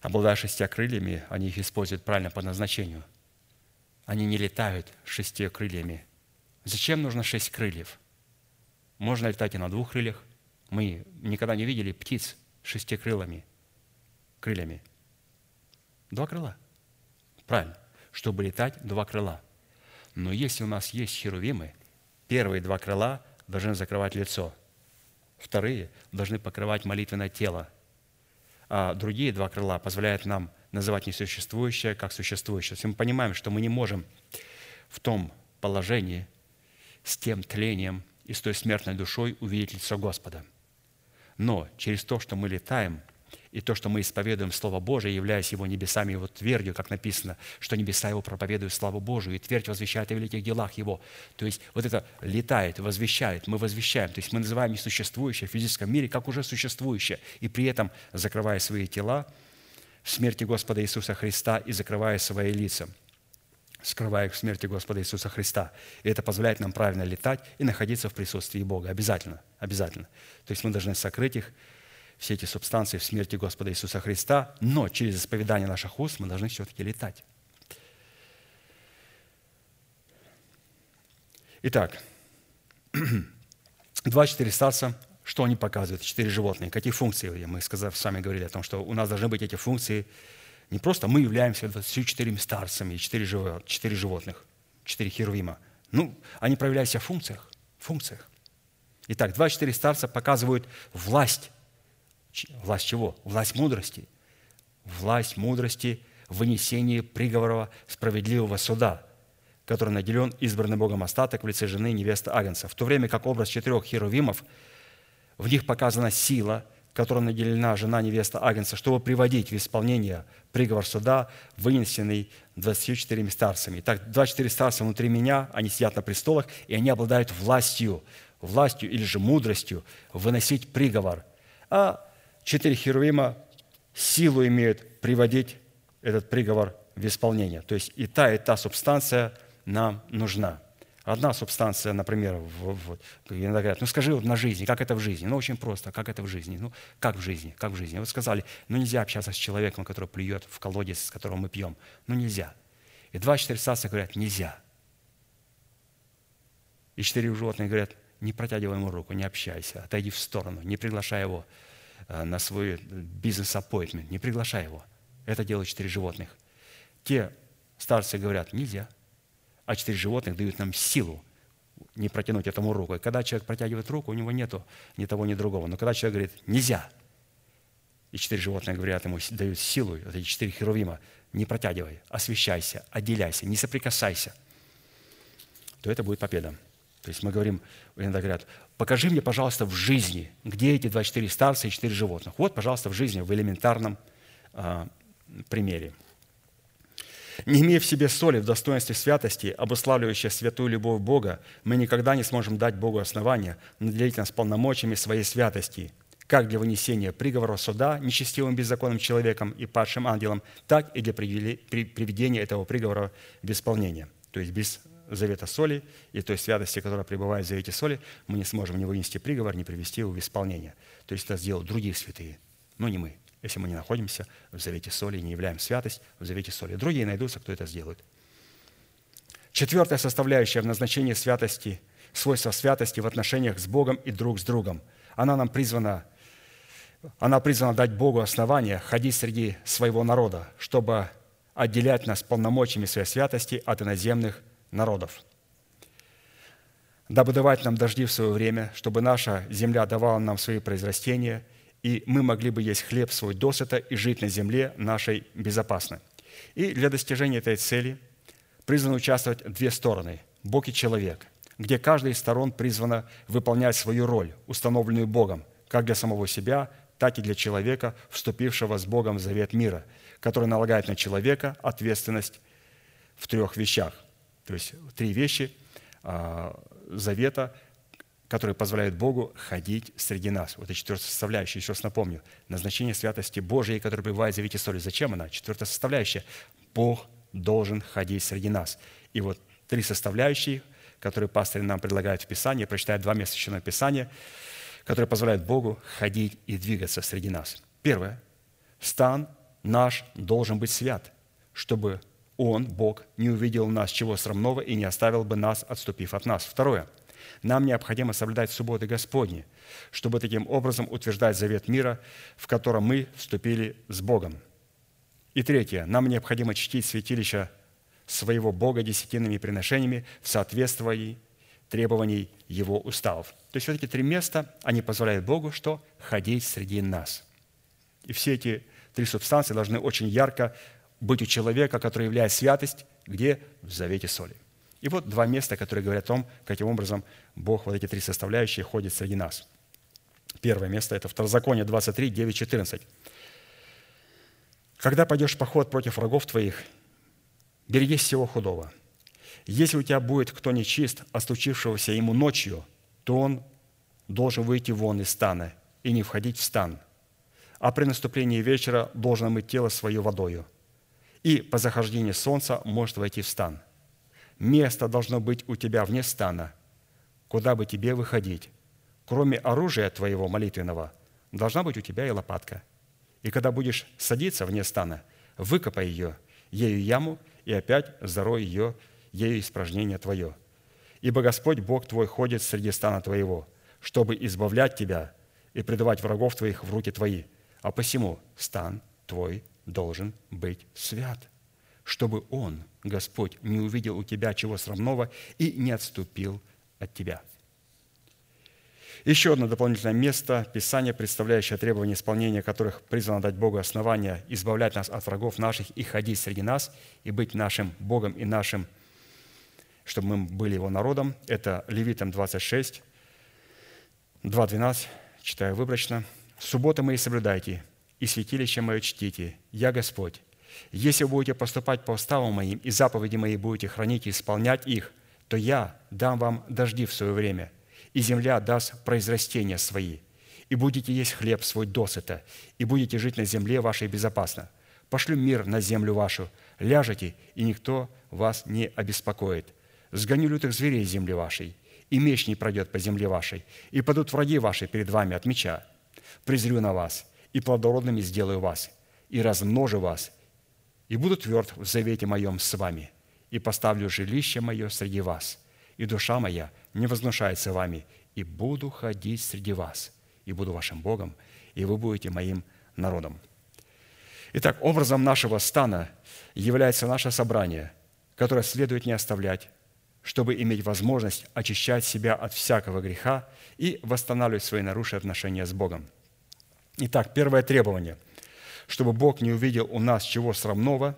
обладая шестя крыльями, они их используют правильно по назначению – они не летают шестью крыльями. Зачем нужно шесть крыльев? Можно летать и на двух крыльях. Мы никогда не видели птиц шести крыльями, крыльями. Два крыла. Правильно. чтобы летать два крыла. Но если у нас есть херувимы, первые два крыла должны закрывать лицо, вторые должны покрывать молитвенное тело, а другие два крыла позволяют нам называть несуществующее как существующее. Если мы понимаем, что мы не можем в том положении с тем тлением и с той смертной душой увидеть лицо Господа. Но через то, что мы летаем – и то, что мы исповедуем Слово Божие, являясь Его небесами, Его твердью, как написано, что небеса Его проповедуют славу Божию, и твердь возвещает о великих делах Его. То есть вот это летает, возвещает, мы возвещаем. То есть мы называем несуществующее в физическом мире как уже существующее, и при этом закрывая свои тела смерти Господа Иисуса Христа и закрывая свои лица скрывая их в смерти Господа Иисуса Христа. И это позволяет нам правильно летать и находиться в присутствии Бога. Обязательно, обязательно. То есть мы должны сокрыть их все эти субстанции в смерти Господа Иисуса Христа, но через исповедание наших уст мы должны все-таки летать. Итак, два четыре старца, что они показывают? Четыре животные. Какие функции? Мы сказав, сами говорили о том, что у нас должны быть эти функции. Не просто мы являемся 24 старцами, четыре, четыре животных, четыре херувима. Ну, они проявляют себя в функциях. функциях. Итак, два четыре старца показывают власть Власть чего? Власть мудрости. Власть мудрости в вынесении приговора справедливого суда, который наделен избранный Богом остаток в лице жены невесты Агнца. В то время как образ четырех херувимов, в них показана сила, которой наделена жена невеста Агнца, чтобы приводить в исполнение приговор суда, вынесенный 24 старцами. Итак, 24 старца внутри меня, они сидят на престолах, и они обладают властью, властью или же мудростью выносить приговор. А четыре херувима силу имеют приводить этот приговор в исполнение. То есть и та, и та субстанция нам нужна. Одна субстанция, например, в, в, иногда говорят, ну скажи вот на жизни, как это в жизни? Ну очень просто, как это в жизни? Ну как в жизни, как в жизни? Вот сказали, ну нельзя общаться с человеком, который плюет в колодец, с которого мы пьем. Ну нельзя. И два четыре субстанции говорят, нельзя. И четыре животных говорят, не протягивай ему руку, не общайся, отойди в сторону, не приглашай его Э, на свой бизнес-аппойтмент, не приглашай его. Это делают четыре животных. Те старцы говорят, нельзя. А четыре животных дают нам силу не протянуть этому руку. И когда человек протягивает руку, у него нету ни того, ни другого. Но когда человек говорит, нельзя, и четыре животных говорят ему, дают силу, вот эти четыре херувима, не протягивай, освещайся, отделяйся, не соприкасайся, то это будет победа. То есть мы говорим, иногда говорят, покажи мне, пожалуйста, в жизни, где эти 24 старца и 4 животных. Вот, пожалуйста, в жизни, в элементарном а, примере. Не имея в себе соли в достоинстве святости, обуславливающей святую любовь Бога, мы никогда не сможем дать Богу основания наделить нас полномочиями своей святости, как для вынесения приговора суда нечестивым беззаконным человеком и падшим ангелом, так и для приведения этого приговора в исполнение, то есть без завета соли и той святости, которая пребывает в завете соли, мы не сможем не вынести приговор, не привести его в исполнение. То есть это сделают другие святые, но не мы, если мы не находимся в завете соли и не являем святость в завете соли. Другие найдутся, кто это сделает. Четвертая составляющая в назначении святости, свойства святости в отношениях с Богом и друг с другом. Она нам призвана она призвана дать Богу основание ходить среди своего народа, чтобы отделять нас полномочиями своей святости от иноземных народов, дабы давать нам дожди в свое время, чтобы наша земля давала нам свои произрастения, и мы могли бы есть хлеб свой досыта и жить на земле нашей безопасно. И для достижения этой цели призваны участвовать две стороны – Бог и человек, где каждая из сторон призвана выполнять свою роль, установленную Богом, как для самого себя, так и для человека, вступившего с Богом в завет мира, который налагает на человека ответственность в трех вещах – то есть три вещи а, завета, которые позволяют Богу ходить среди нас. Вот эта четвертая составляющая, еще раз напомню, назначение святости Божией, которая пребывает в завете соли. Зачем она? Четвертая составляющая. Бог должен ходить среди нас. И вот три составляющие, которые пастырь нам предлагают в Писании, прочитаю два места Священного Писания, которые позволяют Богу ходить и двигаться среди нас. Первое. Стан наш должен быть свят, чтобы он, Бог, не увидел нас чего срамного и не оставил бы нас, отступив от нас. Второе. Нам необходимо соблюдать субботы Господни, чтобы таким образом утверждать завет мира, в котором мы вступили с Богом. И третье. Нам необходимо чтить святилище своего Бога десятинными приношениями в соответствии требований Его уставов. То есть вот эти три места, они позволяют Богу что? Ходить среди нас. И все эти три субстанции должны очень ярко быть у человека, который является святость, где? В завете соли. И вот два места, которые говорят о том, каким образом Бог, вот эти три составляющие, ходит среди нас. Первое место – это Второзаконие 23, 9, 14. «Когда пойдешь в поход против врагов твоих, берегись всего худого. Если у тебя будет кто нечист, а случившегося ему ночью, то он должен выйти вон из стана и не входить в стан. А при наступлении вечера должен мыть тело свое водою. И по захождении солнца может войти в стан. Место должно быть у тебя вне стана, куда бы тебе выходить. Кроме оружия твоего молитвенного, должна быть у тебя и лопатка. И когда будешь садиться вне стана, выкопай ее, ею яму, и опять зарой ее, ею испражнение твое. Ибо Господь Бог твой ходит среди стана твоего, чтобы избавлять тебя и предавать врагов твоих в руки твои. А посему стан твой должен быть свят, чтобы Он, Господь, не увидел у тебя чего срамного и не отступил от тебя». Еще одно дополнительное место Писания, представляющее требования исполнения которых призвано дать Богу основания избавлять нас от врагов наших и ходить среди нас, и быть нашим Богом и нашим, чтобы мы были Его народом. Это Левитам 26, 2.12, читаю выборочно. «Субботы мои соблюдайте, и святилище мое чтите. Я Господь. Если будете поступать по уставам моим, и заповеди мои будете хранить и исполнять их, то я дам вам дожди в свое время, и земля даст произрастения свои, и будете есть хлеб свой досыта, и будете жить на земле вашей безопасно. Пошлю мир на землю вашу, ляжете, и никто вас не обеспокоит. Сгоню лютых зверей земли вашей, и меч не пройдет по земле вашей, и падут враги ваши перед вами от меча. Презрю на вас, и плодородными сделаю вас, и размножу вас, и буду тверд в завете моем с вами, и поставлю жилище мое среди вас, и душа моя не вознушается вами, и буду ходить среди вас, и буду вашим Богом, и вы будете моим народом». Итак, образом нашего стана является наше собрание, которое следует не оставлять, чтобы иметь возможность очищать себя от всякого греха и восстанавливать свои нарушенные отношения с Богом – Итак, первое требование, чтобы Бог не увидел у нас чего срамного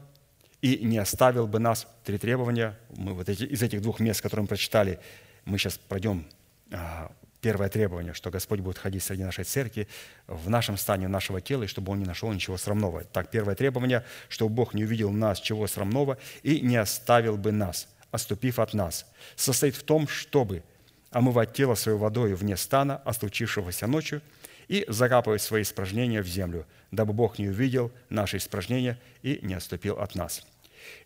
и не оставил бы нас. Три требования, мы вот эти, из этих двух мест, которые мы прочитали, мы сейчас пройдем а, первое требование, что Господь будет ходить среди нашей церкви, в нашем стане нашего тела, и чтобы Он не нашел ничего срамного. Так, первое требование, чтобы Бог не увидел нас чего срамного и не оставил бы нас, оступив от нас, состоит в том, чтобы омывать тело свое водой вне стана, а случившегося ночью – и закапывать свои испражнения в землю, дабы Бог не увидел наши испражнения и не отступил от нас.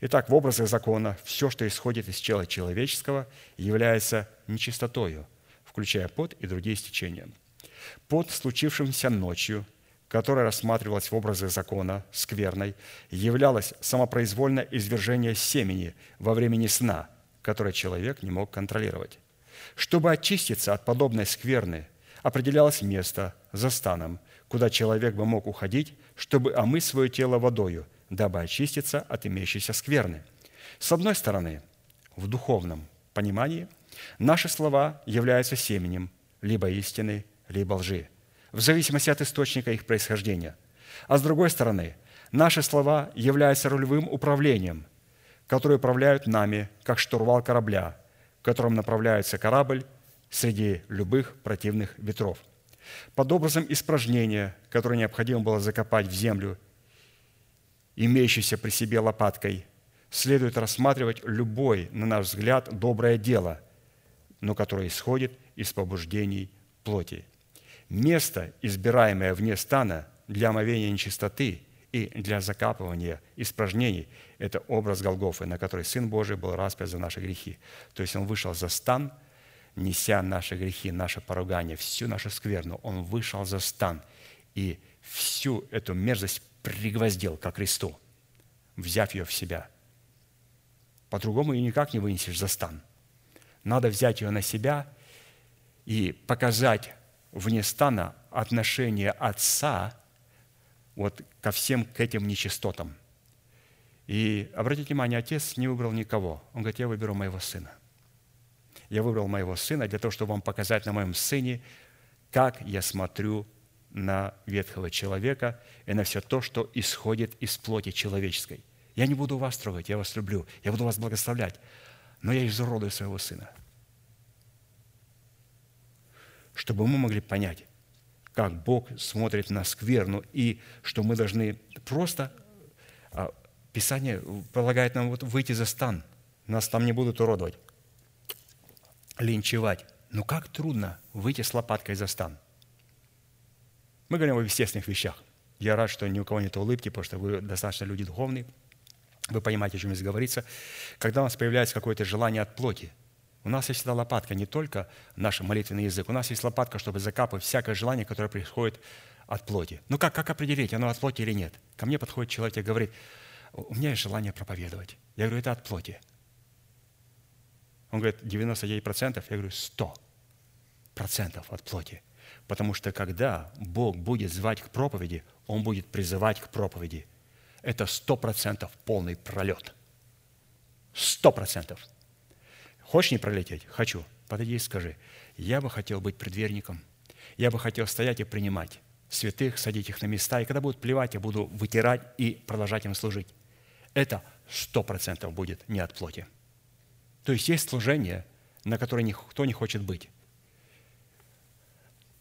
Итак, в образах закона все, что исходит из тела человеческого, является нечистотою, включая пот и другие стечения. Под случившимся ночью, которая рассматривалась в образах закона скверной, являлось самопроизвольное извержение семени во времени сна, которое человек не мог контролировать. Чтобы очиститься от подобной скверны, определялось место за станом, куда человек бы мог уходить, чтобы омыть свое тело водою, дабы очиститься от имеющейся скверны. С одной стороны, в духовном понимании наши слова являются семенем либо истины, либо лжи, в зависимости от источника их происхождения. А с другой стороны, наши слова являются рулевым управлением, которое управляют нами, как штурвал корабля, которым направляется корабль среди любых противных ветров. Под образом испражнения, которое необходимо было закопать в землю, имеющейся при себе лопаткой, следует рассматривать любой, на наш взгляд, доброе дело, но которое исходит из побуждений плоти. Место, избираемое вне стана для омовения нечистоты и для закапывания испражнений, это образ Голгофы, на который Сын Божий был распят за наши грехи. То есть Он вышел за стан – неся наши грехи, наше поругание, всю нашу скверну, Он вышел за стан и всю эту мерзость пригвоздил ко кресту, взяв ее в себя. По-другому ее никак не вынесешь за стан. Надо взять ее на себя и показать вне стана отношение Отца вот ко всем к этим нечистотам. И обратите внимание, отец не выбрал никого. Он говорит, я выберу моего сына. Я выбрал моего сына для того, чтобы вам показать на моем сыне, как я смотрю на ветхого человека и на все то, что исходит из плоти человеческой. Я не буду вас трогать, я вас люблю, я буду вас благословлять, но я изуродую своего сына. Чтобы мы могли понять, как Бог смотрит на скверну, и что мы должны просто... А, Писание предлагает нам вот выйти за стан. Нас там не будут уродовать, линчевать. Но как трудно выйти с лопаткой за стан. Мы говорим о естественных вещах. Я рад, что ни у кого нет улыбки, потому что вы достаточно люди духовные. Вы понимаете, о чем здесь говорится. Когда у нас появляется какое-то желание от плоти, у нас есть всегда лопатка, не только наш молитвенный язык. У нас есть лопатка, чтобы закапывать всякое желание, которое приходит от плоти. Ну как, как определить, оно от плоти или нет? Ко мне подходит человек и говорит, у меня есть желание проповедовать. Я говорю, это от плоти. Он говорит, 99%. Я говорю, 100% от плоти. Потому что когда Бог будет звать к проповеди, Он будет призывать к проповеди. Это сто процентов полный пролет. Сто процентов. Хочешь не пролететь? Хочу. Подойди и скажи, я бы хотел быть предверником. Я бы хотел стоять и принимать святых, садить их на места. И когда будут плевать, я буду вытирать и продолжать им служить. Это сто процентов будет не от плоти. То есть есть служение, на которое никто не хочет быть.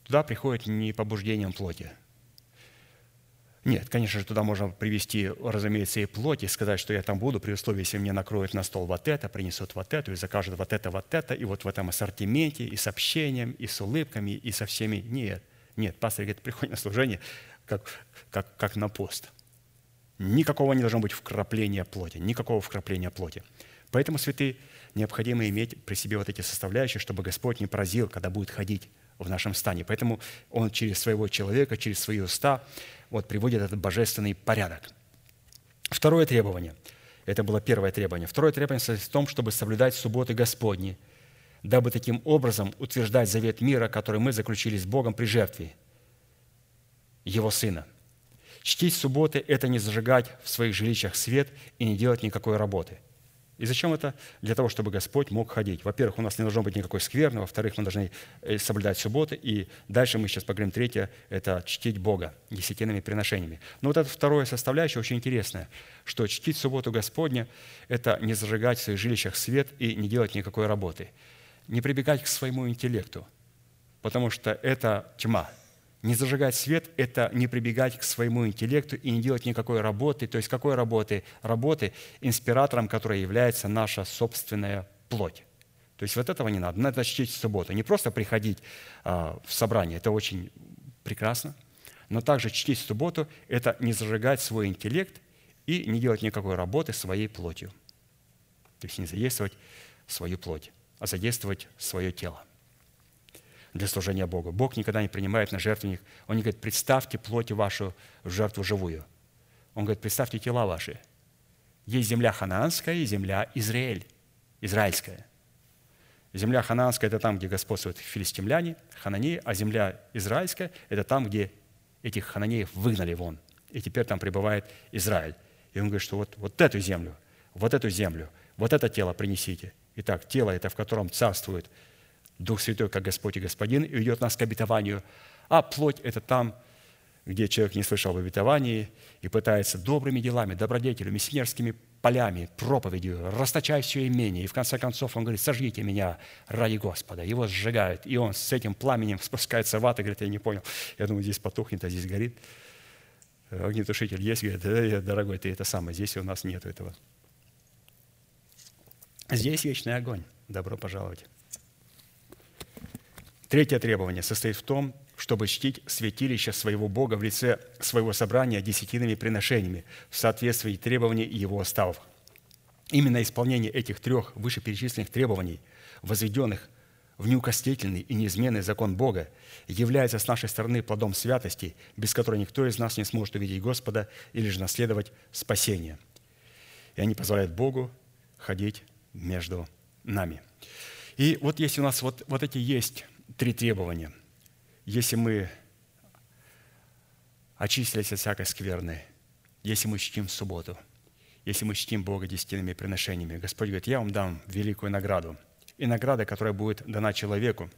Туда приходит не побуждением плоти. Нет, конечно же, туда можно привести, разумеется, и плоть, и сказать, что я там буду, при условии, если мне накроют на стол вот это, принесут вот это, и закажут вот это, вот это, и вот в этом ассортименте, и с общением, и с улыбками, и со всеми. Нет, нет, пастор говорит, приходит на служение, как, как, как на пост. Никакого не должно быть вкрапления плоти, никакого вкрапления плоти. Поэтому, святые, необходимо иметь при себе вот эти составляющие, чтобы Господь не поразил, когда будет ходить в нашем стане. Поэтому Он через своего человека, через свои уста вот, приводит этот божественный порядок. Второе требование. Это было первое требование. Второе требование состоит в том, чтобы соблюдать субботы Господни, дабы таким образом утверждать завет мира, который мы заключили с Богом при жертве Его Сына. Чтить субботы – это не зажигать в своих жилищах свет и не делать никакой работы – и зачем это? Для того, чтобы Господь мог ходить. Во-первых, у нас не должно быть никакой скверны, во-вторых, мы должны э, соблюдать субботы, и дальше мы сейчас поговорим третье – это чтить Бога десятинными приношениями. Но вот это второе составляющее очень интересное, что чтить субботу Господня – это не зажигать в своих жилищах свет и не делать никакой работы, не прибегать к своему интеллекту, потому что это тьма – не зажигать свет – это не прибегать к своему интеллекту и не делать никакой работы. То есть какой работы? Работы, инспиратором которой является наша собственная плоть. То есть вот этого не надо. Надо чтить субботу. Не просто приходить а, в собрание, это очень прекрасно, но также чтить субботу – это не зажигать свой интеллект и не делать никакой работы своей плотью. То есть не задействовать свою плоть, а задействовать свое тело – для служения Богу. Бог никогда не принимает на жертвенник. Он не говорит, представьте плоть вашу в жертву живую. Он говорит, представьте тела ваши. Есть земля ханаанская и земля Израиль, израильская. Земля ханаанская – это там, где господствуют филистимляне, хананеи, а земля израильская – это там, где этих хананеев выгнали вон. И теперь там пребывает Израиль. И он говорит, что вот, вот эту землю, вот эту землю, вот это тело принесите. Итак, тело – это в котором царствует Дух Святой, как Господь и Господин, и ведет нас к обетованию. А плоть – это там, где человек не слышал об обетовании и пытается добрыми делами, добродетелями, миссионерскими полями, проповедью, расточая все имение. И в конце концов он говорит, сожгите меня ради Господа. Его сжигают, и он с этим пламенем спускается в ад и говорит, я не понял, я думаю, здесь потухнет, а здесь горит. Огнетушитель есть, говорит, «Э, дорогой, ты это самое, здесь у нас нет этого. Здесь вечный огонь. Добро пожаловать. Третье требование состоит в том, чтобы чтить святилище своего Бога в лице своего собрания десятинными приношениями в соответствии требований его уставов. Именно исполнение этих трех вышеперечисленных требований, возведенных в неукостительный и неизменный закон Бога, является с нашей стороны плодом святости, без которой никто из нас не сможет увидеть Господа или же наследовать спасение. И они позволяют Богу ходить между нами. И вот если у нас вот, вот эти есть три требования. Если мы очистились от всякой скверны, если мы чтим субботу, если мы чтим Бога десятинными приношениями. Господь говорит, я вам дам великую награду. И награда, которая будет дана человеку,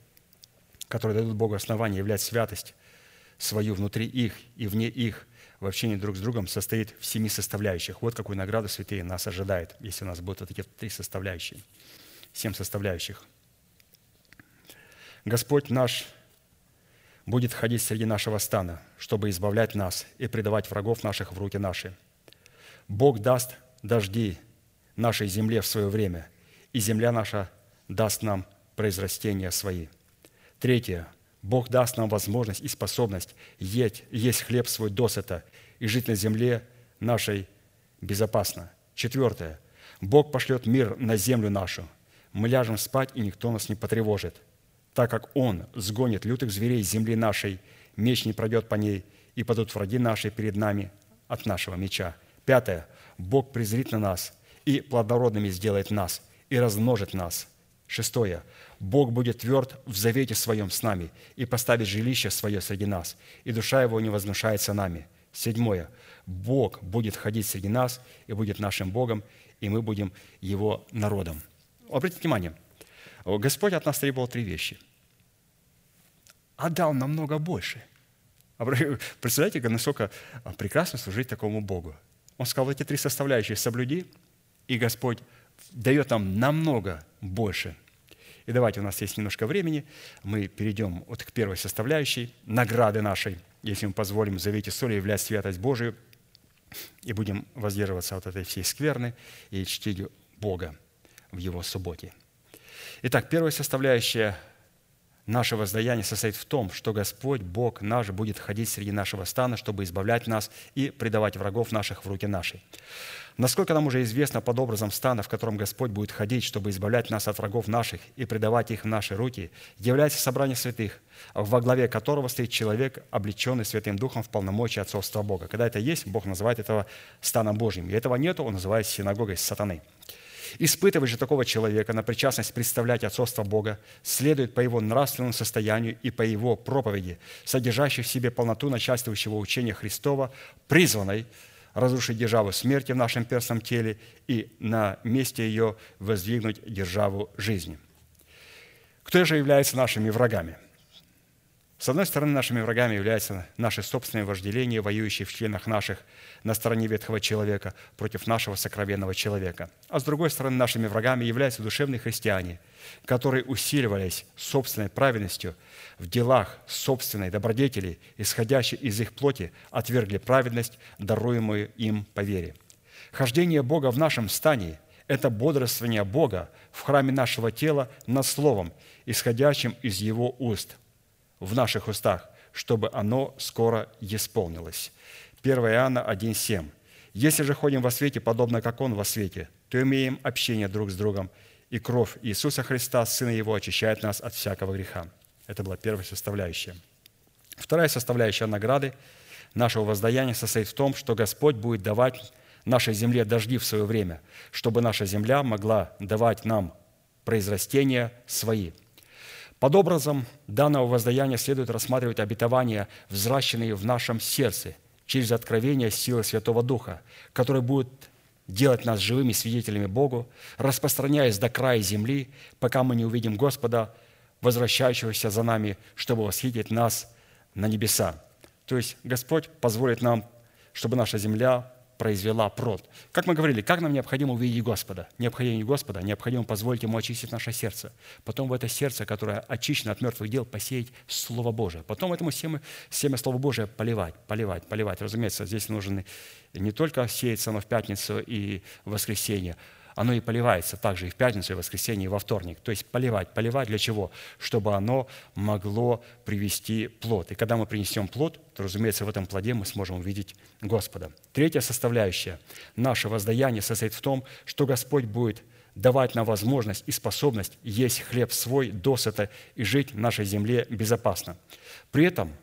которая дадут Богу основание являть святость свою внутри их и вне их в общении друг с другом, состоит в семи составляющих. Вот какую награду святые нас ожидает, если у нас будут вот такие три составляющие. Семь составляющих. Господь наш будет ходить среди нашего стана, чтобы избавлять нас и предавать врагов наших в руки наши. Бог даст дожди нашей земле в свое время, и земля наша даст нам произрастения свои. Третье. Бог даст нам возможность и способность есть, есть хлеб свой досыта и жить на земле нашей безопасно. Четвертое. Бог пошлет мир на землю нашу. Мы ляжем спать, и никто нас не потревожит так как Он сгонит лютых зверей с земли нашей, меч не пройдет по ней, и падут враги наши перед нами от нашего меча. Пятое. Бог презрит на нас и плодородными сделает нас, и размножит нас. Шестое. Бог будет тверд в завете своем с нами и поставит жилище свое среди нас, и душа его не вознушается нами. Седьмое. Бог будет ходить среди нас и будет нашим Богом, и мы будем Его народом. Обратите внимание, Господь от нас требовал три вещи отдал намного больше. Представляете, насколько а, прекрасно служить такому Богу. Он сказал, эти три составляющие соблюди, и Господь дает нам намного больше. И давайте, у нас есть немножко времени, мы перейдем вот к первой составляющей, награды нашей, если мы позволим завете соли являть святость Божию, и будем воздерживаться от этой всей скверны и чтить Бога в Его субботе. Итак, первая составляющая Наше воздаяние состоит в том, что Господь, Бог наш, будет ходить среди нашего стана, чтобы избавлять нас и предавать врагов наших в руки наши. Насколько нам уже известно под образом стана, в котором Господь будет ходить, чтобы избавлять нас от врагов наших и предавать их в наши руки, является собрание святых, во главе которого стоит человек, облеченный Святым Духом в полномочии отцовства Бога. Когда это есть, Бог называет этого станом Божьим. И этого нету, он называет синагогой сатаны. Испытывать же такого человека на причастность представлять отцовство Бога следует по его нравственному состоянию и по его проповеди, содержащей в себе полноту начальствующего учения Христова, призванной разрушить державу смерти в нашем перстном теле и на месте ее воздвигнуть державу жизни. Кто же является нашими врагами – с одной стороны, нашими врагами являются наши собственные вожделения, воюющие в членах наших на стороне ветхого человека против нашего сокровенного человека. А с другой стороны, нашими врагами являются душевные христиане, которые усиливались собственной праведностью в делах собственной добродетели, исходящей из их плоти, отвергли праведность, даруемую им по вере. Хождение Бога в нашем стане – это бодрствование Бога в храме нашего тела над Словом, исходящим из Его уст – в наших устах, чтобы оно скоро исполнилось. 1 Иоанна 1,7. «Если же ходим во свете, подобно как Он во свете, то имеем общение друг с другом, и кровь Иисуса Христа, Сына Его, очищает нас от всякого греха». Это была первая составляющая. Вторая составляющая награды нашего воздаяния состоит в том, что Господь будет давать нашей земле дожди в свое время, чтобы наша земля могла давать нам произрастения свои – под образом данного воздаяния следует рассматривать обетования, взращенные в нашем сердце через откровение силы Святого Духа, который будет делать нас живыми свидетелями Богу, распространяясь до края земли, пока мы не увидим Господа, возвращающегося за нами, чтобы восхитить нас на небеса. То есть Господь позволит нам, чтобы наша земля произвела плод. Как мы говорили, как нам необходимо увидеть Господа? Необходимо Господа, необходимо позволить Ему очистить наше сердце. Потом в это сердце, которое очищено от мертвых дел, посеять Слово Божие. Потом этому семя, семя Слова Божия поливать, поливать, поливать. Разумеется, здесь нужно не только сеяться оно в пятницу и в воскресенье, оно и поливается также и в пятницу, и в воскресенье, и во вторник. То есть поливать. Поливать для чего? Чтобы оно могло привести плод. И когда мы принесем плод, то, разумеется, в этом плоде мы сможем увидеть Господа. Третья составляющая нашего воздаяния состоит в том, что Господь будет давать нам возможность и способность есть хлеб свой досыта и жить в нашей земле безопасно. При этом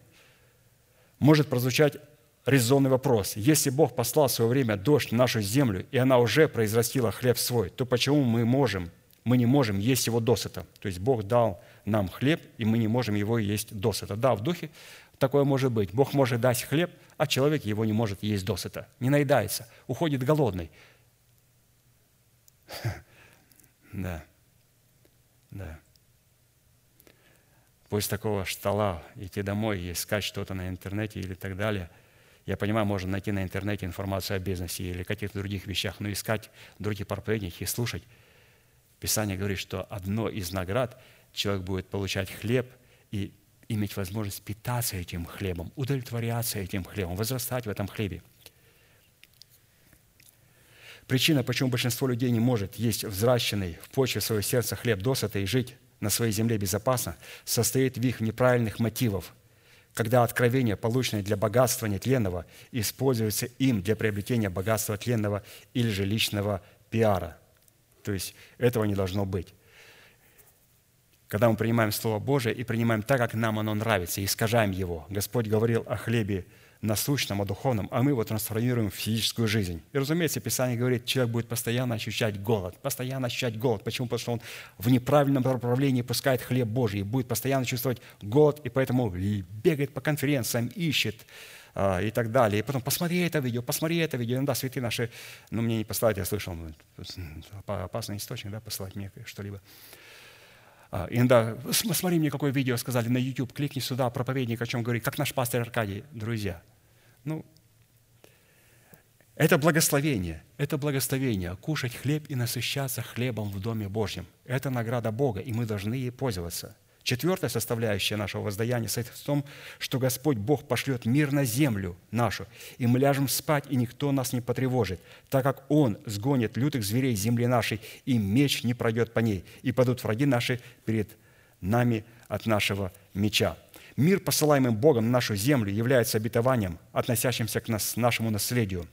может прозвучать резонный вопрос. Если Бог послал в свое время дождь в нашу землю, и она уже произрастила хлеб свой, то почему мы можем, мы не можем есть его досыта? То есть Бог дал нам хлеб, и мы не можем его есть досыта. Да, в духе такое может быть. Бог может дать хлеб, а человек его не может есть досыта. Не наедается, уходит голодный. Да. Да. После такого стола идти домой искать что-то на интернете или так далее. Я понимаю, можно найти на интернете информацию о бизнесе или каких-то других вещах, но искать других проповедников и слушать. Писание говорит, что одно из наград человек будет получать хлеб и иметь возможность питаться этим хлебом, удовлетворяться этим хлебом, возрастать в этом хлебе – Причина, почему большинство людей не может есть взращенный в почве своего сердца хлеб досыта и жить на своей земле безопасно, состоит в их неправильных мотивах, когда откровение, полученное для богатства нетленного, используется им для приобретения богатства тленного или же личного пиара. То есть этого не должно быть. Когда мы принимаем Слово Божие и принимаем так, как нам оно нравится, и искажаем его. Господь говорил о хлебе насущном, о духовном, а мы его трансформируем в физическую жизнь. И, разумеется, Писание говорит, человек будет постоянно ощущать голод, постоянно ощущать голод. Почему? Потому что он в неправильном направлении пускает хлеб Божий, будет постоянно чувствовать голод, и поэтому бегает по конференциям, ищет, а, и так далее. И потом, посмотри это видео, посмотри это видео. Иногда святые наши, ну, мне не посылают, я слышал, ну, опасный источник, да, посылать мне что-либо. А, иногда, смотри мне, какое видео сказали на YouTube, кликни сюда, проповедник о чем говорит, как наш пастор Аркадий. Друзья, ну, это благословение, это благословение, кушать хлеб и насыщаться хлебом в Доме Божьем. Это награда Бога, и мы должны ей пользоваться. Четвертая составляющая нашего воздаяния состоит в том, что Господь Бог пошлет мир на землю нашу, и мы ляжем спать, и никто нас не потревожит, так как Он сгонит лютых зверей земли нашей, и меч не пройдет по ней, и падут враги наши перед нами от нашего меча. Мир, посылаемый Богом на нашу землю, является обетованием, относящимся к нас, нашему наследию,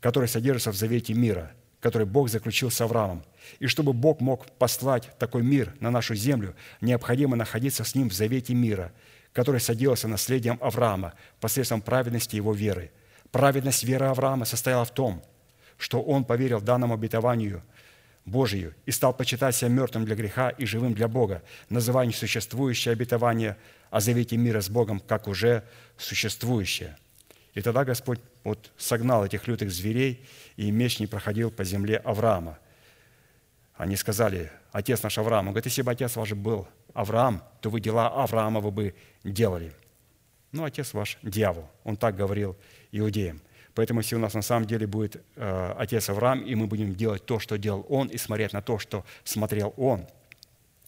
которое содержится в завете мира, который Бог заключил с Авраамом. И чтобы Бог мог послать такой мир на нашу землю, необходимо находиться с Ним в завете мира, который содержался наследием Авраама посредством праведности его веры. Праведность веры Авраама состояла в том, что он поверил данному обетованию – Божию и стал почитать себя мертвым для греха и живым для Бога, называя несуществующее обетование о завете мира с Богом, как уже существующее. И тогда Господь вот согнал этих лютых зверей, и меч не проходил по земле Авраама. Они сказали, отец наш Авраам, он говорит, если бы отец ваш был Авраам, то вы дела Авраамова бы делали. Ну, отец ваш дьявол. Он так говорил иудеям – Поэтому если у нас на самом деле будет э, отец Авраам, и мы будем делать то, что делал он, и смотреть на то, что смотрел он,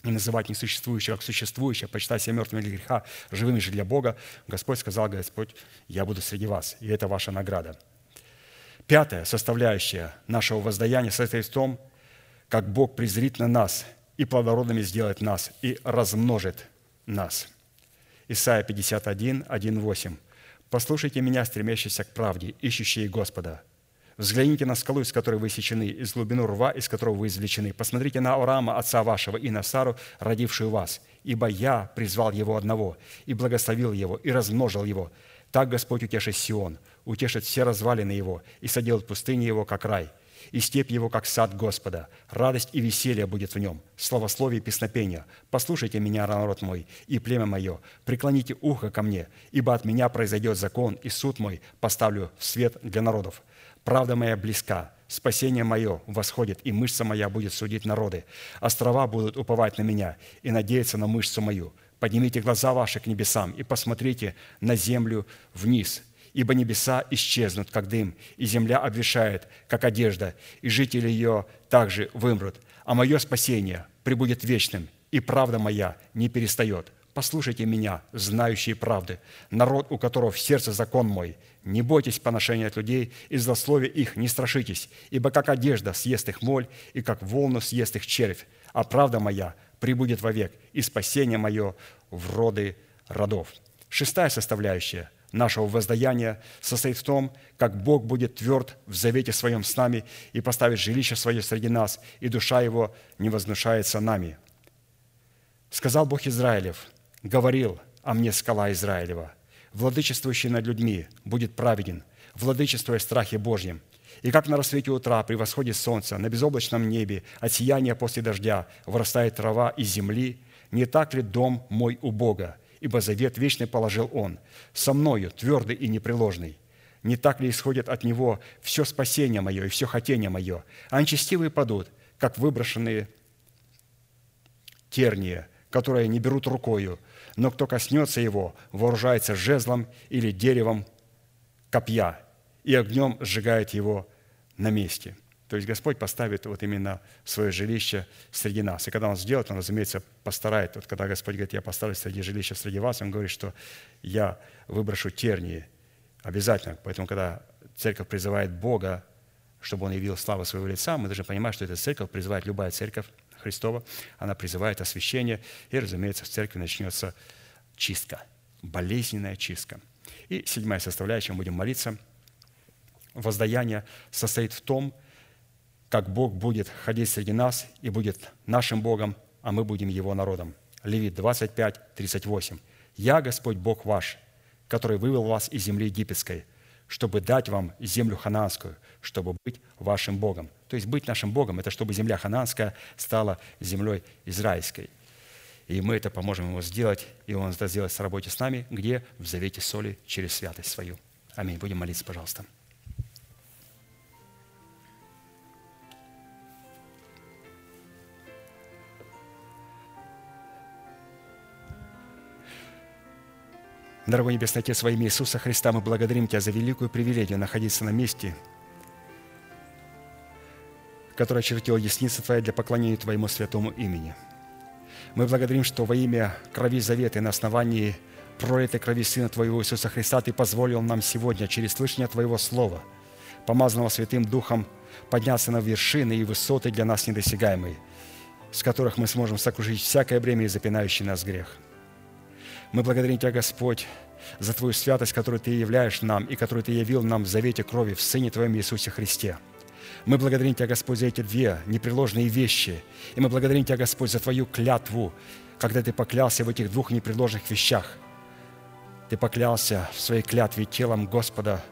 и называть несуществующее как существующее, почитать себя мертвыми для греха, живыми же для Бога, Господь сказал, Господь, я буду среди вас, и это ваша награда. Пятая составляющая нашего воздаяния состоит в том, как Бог презрит на нас и плодородными сделает нас, и размножит нас. Исайя 51, 1, 8. Послушайте меня, стремящиеся к правде, ищущие Господа. Взгляните на скалу, из которой вы сечены, из глубину рва, из которого вы извлечены. Посмотрите на Авраама, отца вашего, и на Сару, родившую вас. Ибо я призвал его одного, и благословил его, и размножил его. Так Господь утешит Сион, утешит все развалины его, и соделает пустыни его, как рай – и степь его, как сад Господа. Радость и веселье будет в нем, славословие и песнопение. Послушайте меня, народ мой, и племя мое, преклоните ухо ко мне, ибо от меня произойдет закон, и суд мой поставлю в свет для народов. Правда моя близка, спасение мое восходит, и мышца моя будет судить народы. Острова будут уповать на меня и надеяться на мышцу мою. Поднимите глаза ваши к небесам и посмотрите на землю вниз – ибо небеса исчезнут, как дым, и земля обвешает, как одежда, и жители ее также вымрут. А мое спасение прибудет вечным, и правда моя не перестает. Послушайте меня, знающие правды, народ, у которого в сердце закон мой. Не бойтесь поношения от людей, и злословия их не страшитесь, ибо как одежда съест их моль, и как волну съест их червь, а правда моя прибудет вовек, и спасение мое в роды родов». Шестая составляющая – нашего воздаяния состоит в том, как Бог будет тверд в завете своем с нами и поставит жилище свое среди нас, и душа его не вознушается нами. Сказал Бог Израилев, говорил о мне скала Израилева, владычествующий над людьми будет праведен, владычествуя в страхе Божьем. И как на рассвете утра при восходе солнца на безоблачном небе от сияния после дождя вырастает трава из земли, не так ли дом мой у Бога – ибо завет вечный положил Он, со мною, твердый и непреложный. Не так ли исходит от Него все спасение мое и все хотение мое? А нечестивые падут, как выброшенные терния, которые не берут рукою, но кто коснется его, вооружается жезлом или деревом копья, и огнем сжигает его на месте». То есть Господь поставит вот именно свое жилище среди нас. И когда Он сделает, Он, разумеется, постарает. Вот когда Господь говорит, я поставлю среди жилища среди вас, Он говорит, что я выброшу тернии обязательно. Поэтому, когда церковь призывает Бога, чтобы Он явил славу своего лица, мы должны понимать, что эта церковь призывает любая церковь Христова, она призывает освящение, и, разумеется, в церкви начнется чистка, болезненная чистка. И седьмая составляющая, мы будем молиться – воздаяние состоит в том, как Бог будет ходить среди нас и будет нашим Богом, а мы будем Его народом. Левит 25, 38. «Я, Господь Бог ваш, который вывел вас из земли египетской, чтобы дать вам землю хананскую, чтобы быть вашим Богом». То есть быть нашим Богом – это чтобы земля хананская стала землей израильской. И мы это поможем Ему сделать, и Он это сделает в работе с нами, где? В завете соли через святость свою. Аминь. Будем молиться, пожалуйста. Дорогой Небесный Отец, во имя Иисуса Христа мы благодарим Тебя за великую привилегию находиться на месте, которое очертила десница Твоя для поклонения Твоему святому имени. Мы благодарим, что во имя крови завета и на основании пролитой крови Сына Твоего Иисуса Христа Ты позволил нам сегодня через слышание Твоего Слова, помазанного Святым Духом, подняться на вершины и высоты для нас недосягаемые, с которых мы сможем сокрушить всякое бремя и запинающий нас грех – мы благодарим Тебя, Господь, за Твою святость, которую Ты являешь нам и которую Ты явил нам в завете крови в Сыне Твоем Иисусе Христе. Мы благодарим Тебя, Господь, за эти две непреложные вещи. И мы благодарим Тебя, Господь, за Твою клятву, когда Ты поклялся в этих двух непреложных вещах. Ты поклялся в своей клятве телом Господа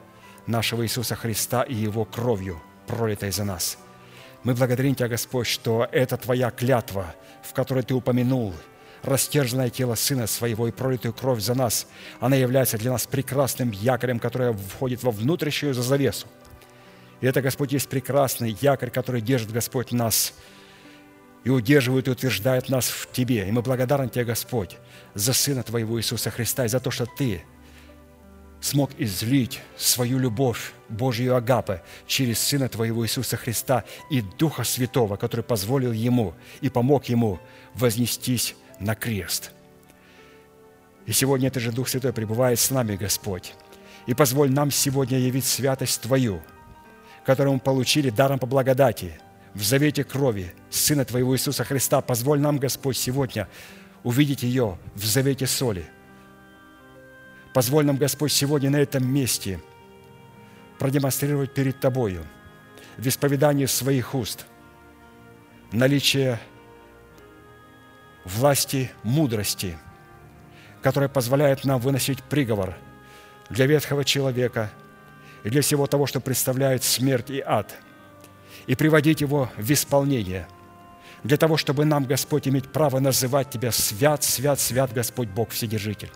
нашего Иисуса Христа и Его кровью, пролитой за нас. Мы благодарим Тебя, Господь, что это Твоя клятва, в которой Ты упомянул – растерженное тело Сына Своего и пролитую кровь за нас, она является для нас прекрасным якорем, который входит во внутреннюю завесу. И это, Господь, есть прекрасный якорь, который держит, Господь, нас и удерживает и утверждает нас в Тебе. И мы благодарны Тебе, Господь, за Сына Твоего Иисуса Христа и за то, что Ты смог излить свою любовь, Божью Агапы, через Сына Твоего Иисуса Христа и Духа Святого, который позволил Ему и помог Ему вознестись на крест. И сегодня это же Дух Святой пребывает с нами, Господь. И позволь нам сегодня явить святость Твою, которую мы получили даром по благодати, в завете крови Сына Твоего Иисуса Христа. Позволь нам, Господь, сегодня увидеть ее в завете соли. Позволь нам, Господь, сегодня на этом месте продемонстрировать перед Тобою в исповедании своих уст наличие власти мудрости, которая позволяет нам выносить приговор для ветхого человека и для всего того, что представляет смерть и ад, и приводить его в исполнение, для того, чтобы нам, Господь, иметь право называть Тебя свят, свят, свят, Господь Бог Вседержитель.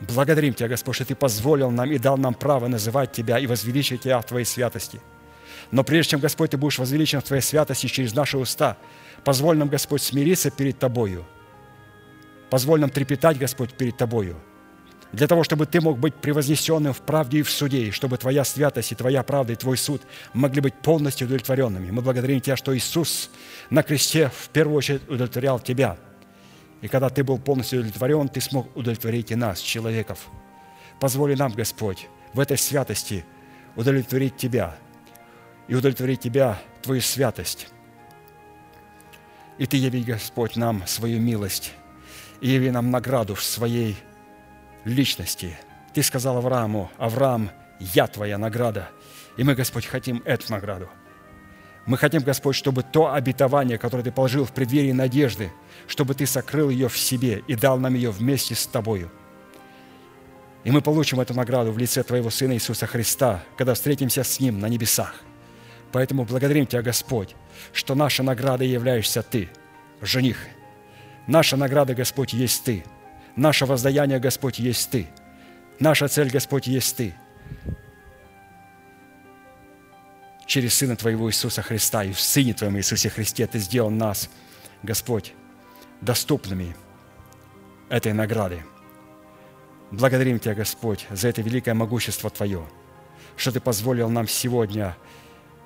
Благодарим Тебя, Господь, что Ты позволил нам и дал нам право называть Тебя и возвеличить Тебя в Твоей святости. Но прежде чем, Господь, Ты будешь возвеличен в Твоей святости через наши уста – Позволь нам, Господь, смириться перед Тобою. Позволь нам трепетать, Господь, перед Тобою. Для того, чтобы Ты мог быть превознесенным в правде и в суде, и чтобы Твоя святость и Твоя правда и Твой суд могли быть полностью удовлетворенными. Мы благодарим Тебя, что Иисус на кресте в первую очередь удовлетворял Тебя. И когда Ты был полностью удовлетворен, Ты смог удовлетворить и нас, человеков. Позволи нам, Господь, в этой святости удовлетворить Тебя и удовлетворить Тебя, Твою святость, и Ты яви, Господь, нам свою милость, и яви нам награду в своей личности. Ты сказал Аврааму, Авраам, я Твоя награда. И мы, Господь, хотим эту награду. Мы хотим, Господь, чтобы то обетование, которое Ты положил в преддверии надежды, чтобы Ты сокрыл ее в себе и дал нам ее вместе с Тобою. И мы получим эту награду в лице Твоего Сына Иисуса Христа, когда встретимся с Ним на небесах. Поэтому благодарим Тебя, Господь, что наша награда являешься Ты, жених. Наша награда, Господь, есть Ты. Наше воздаяние, Господь, есть Ты. Наша цель, Господь, есть Ты. через Сына Твоего Иисуса Христа и в Сыне Твоем Иисусе Христе Ты сделал нас, Господь, доступными этой награды. Благодарим Тебя, Господь, за это великое могущество Твое, что Ты позволил нам сегодня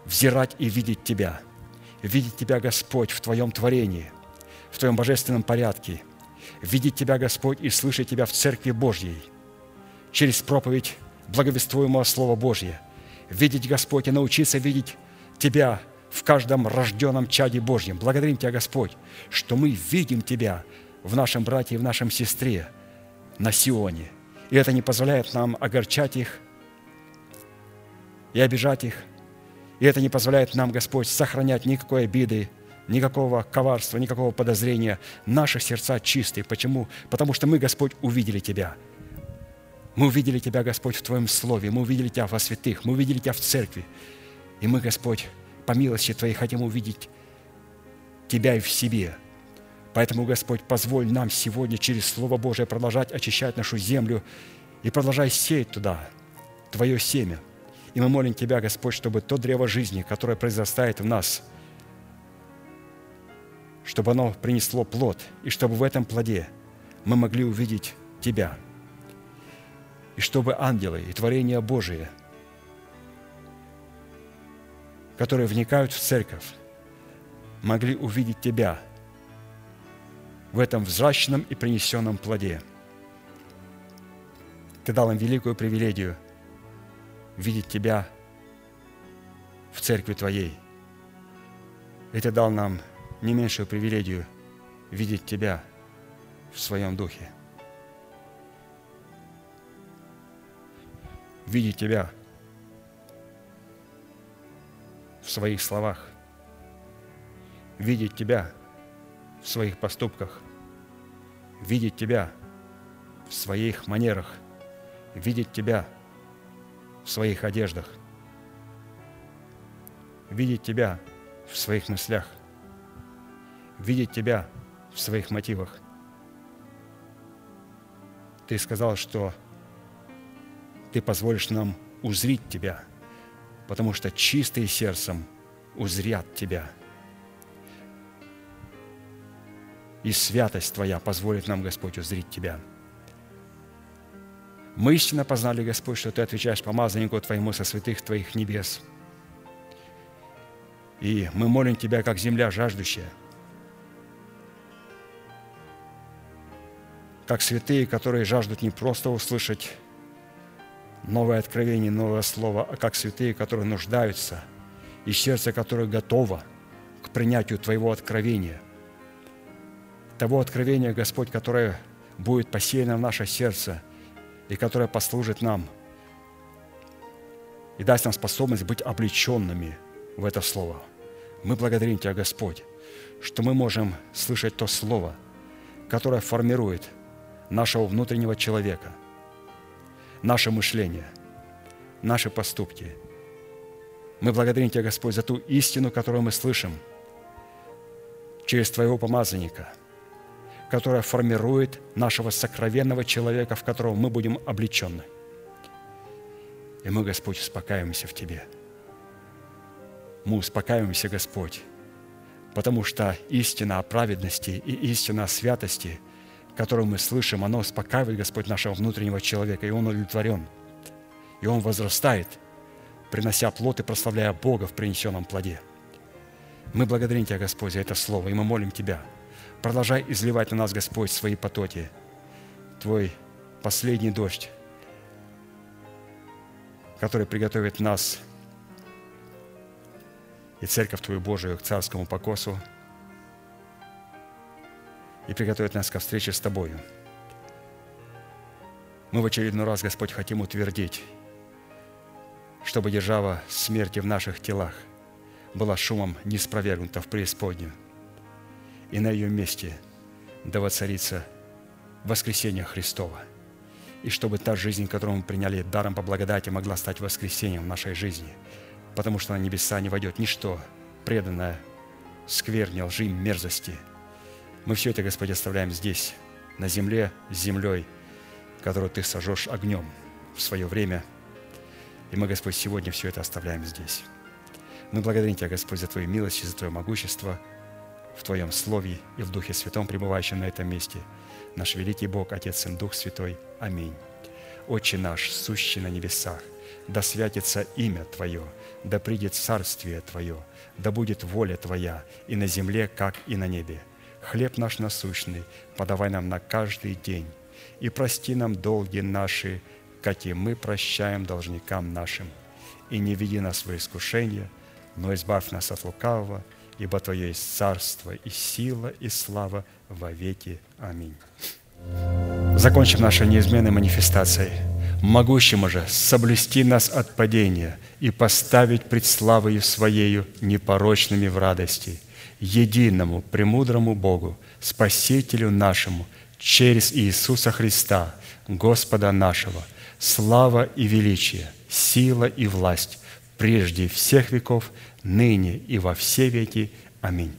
взирать и видеть Тебя, видеть Тебя, Господь, в Твоем творении, в Твоем божественном порядке, видеть Тебя, Господь, и слышать Тебя в Церкви Божьей, через проповедь благовествуемого Слова Божьего, видеть, Господь, и научиться видеть Тебя в каждом рожденном чаде Божьем. Благодарим Тебя, Господь, что мы видим Тебя в нашем брате и в нашем сестре на Сионе. И это не позволяет нам огорчать их и обижать их. И это не позволяет нам, Господь, сохранять никакой обиды, никакого коварства, никакого подозрения. Наши сердца чистые. Почему? Потому что мы, Господь, увидели Тебя – мы увидели Тебя, Господь, в Твоем Слове, мы увидели Тебя во святых, мы увидели Тебя в церкви. И мы, Господь, по милости Твоей хотим увидеть Тебя и в себе. Поэтому, Господь, позволь нам сегодня через Слово Божие продолжать очищать нашу землю и продолжай сеять туда Твое семя. И мы молим Тебя, Господь, чтобы то древо жизни, которое произрастает в нас, чтобы оно принесло плод, и чтобы в этом плоде мы могли увидеть Тебя – и чтобы ангелы и творения Божие, которые вникают в церковь, могли увидеть Тебя в этом взращенном и принесенном плоде. Ты дал им великую привилегию видеть Тебя в церкви Твоей. И Ты дал нам не меньшую привилегию видеть Тебя в Своем Духе – видеть Тебя в своих словах, видеть Тебя в своих поступках, видеть Тебя в своих манерах, видеть Тебя в своих одеждах, видеть Тебя в своих мыслях, видеть Тебя в своих мотивах. Ты сказал, что ты позволишь нам узрить Тебя, потому что чистые сердцем узрят Тебя. И святость Твоя позволит нам, Господь, узрить Тебя. Мы истинно познали, Господь, что Ты отвечаешь помазаннику Твоему со святых Твоих небес. И мы молим Тебя, как земля жаждущая, как святые, которые жаждут не просто услышать новое откровение, новое слово, а как святые, которые нуждаются, и сердце, которое готово к принятию Твоего откровения. Того откровения, Господь, которое будет посеяно в наше сердце и которое послужит нам и даст нам способность быть облеченными в это Слово. Мы благодарим Тебя, Господь, что мы можем слышать то Слово, которое формирует нашего внутреннего человека – наше мышление, наши поступки. Мы благодарим Тебя, Господь, за ту истину, которую мы слышим через Твоего помазанника, которая формирует нашего сокровенного человека, в которого мы будем облечены. И мы, Господь, успокаиваемся в Тебе. Мы успокаиваемся, Господь, потому что истина о праведности и истина о святости – которую мы слышим, оно успокаивает, Господь, нашего внутреннего человека, и он удовлетворен. И он возрастает, принося плод и прославляя Бога в принесенном плоде. Мы благодарим Тебя, Господь, за это слово, и мы молим Тебя. Продолжай изливать на нас, Господь, свои потоки. Твой последний дождь, который приготовит нас и Церковь Твою Божию к царскому покосу – и приготовить нас ко встрече с Тобою. Мы в очередной раз, Господь, хотим утвердить, чтобы держава смерти в наших телах была шумом не спровергнута в преисподнюю, и на ее месте да воцарится воскресение Христова, и чтобы та жизнь, которую мы приняли даром по благодати, могла стать воскресением в нашей жизни, потому что на небеса не войдет ничто преданное скверне, лжи, мерзости – мы все это, Господь, оставляем здесь, на земле, с землей, которую Ты сожжешь огнем в свое время. И мы, Господь, сегодня все это оставляем здесь. Мы благодарим Тебя, Господь, за Твою милость и за Твое могущество в Твоем Слове и в Духе Святом, пребывающем на этом месте. Наш великий Бог, Отец и Дух Святой. Аминь. Отче наш, сущий на небесах, да святится имя Твое, да придет царствие Твое, да будет воля Твоя и на земле, как и на небе. Хлеб наш насущный подавай нам на каждый день, и прости нам долги наши, как и мы прощаем должникам нашим. И не веди нас в искушение, но избавь нас от лукавого, ибо Твое есть царство и сила и слава во веки. Аминь. Закончим нашей неизменной манифестацией. Могущему же соблюсти нас от падения и поставить пред славою Своею непорочными в радости, единому, премудрому Богу, Спасителю нашему, через Иисуса Христа, Господа нашего, слава и величие, сила и власть прежде всех веков, ныне и во все веки. Аминь.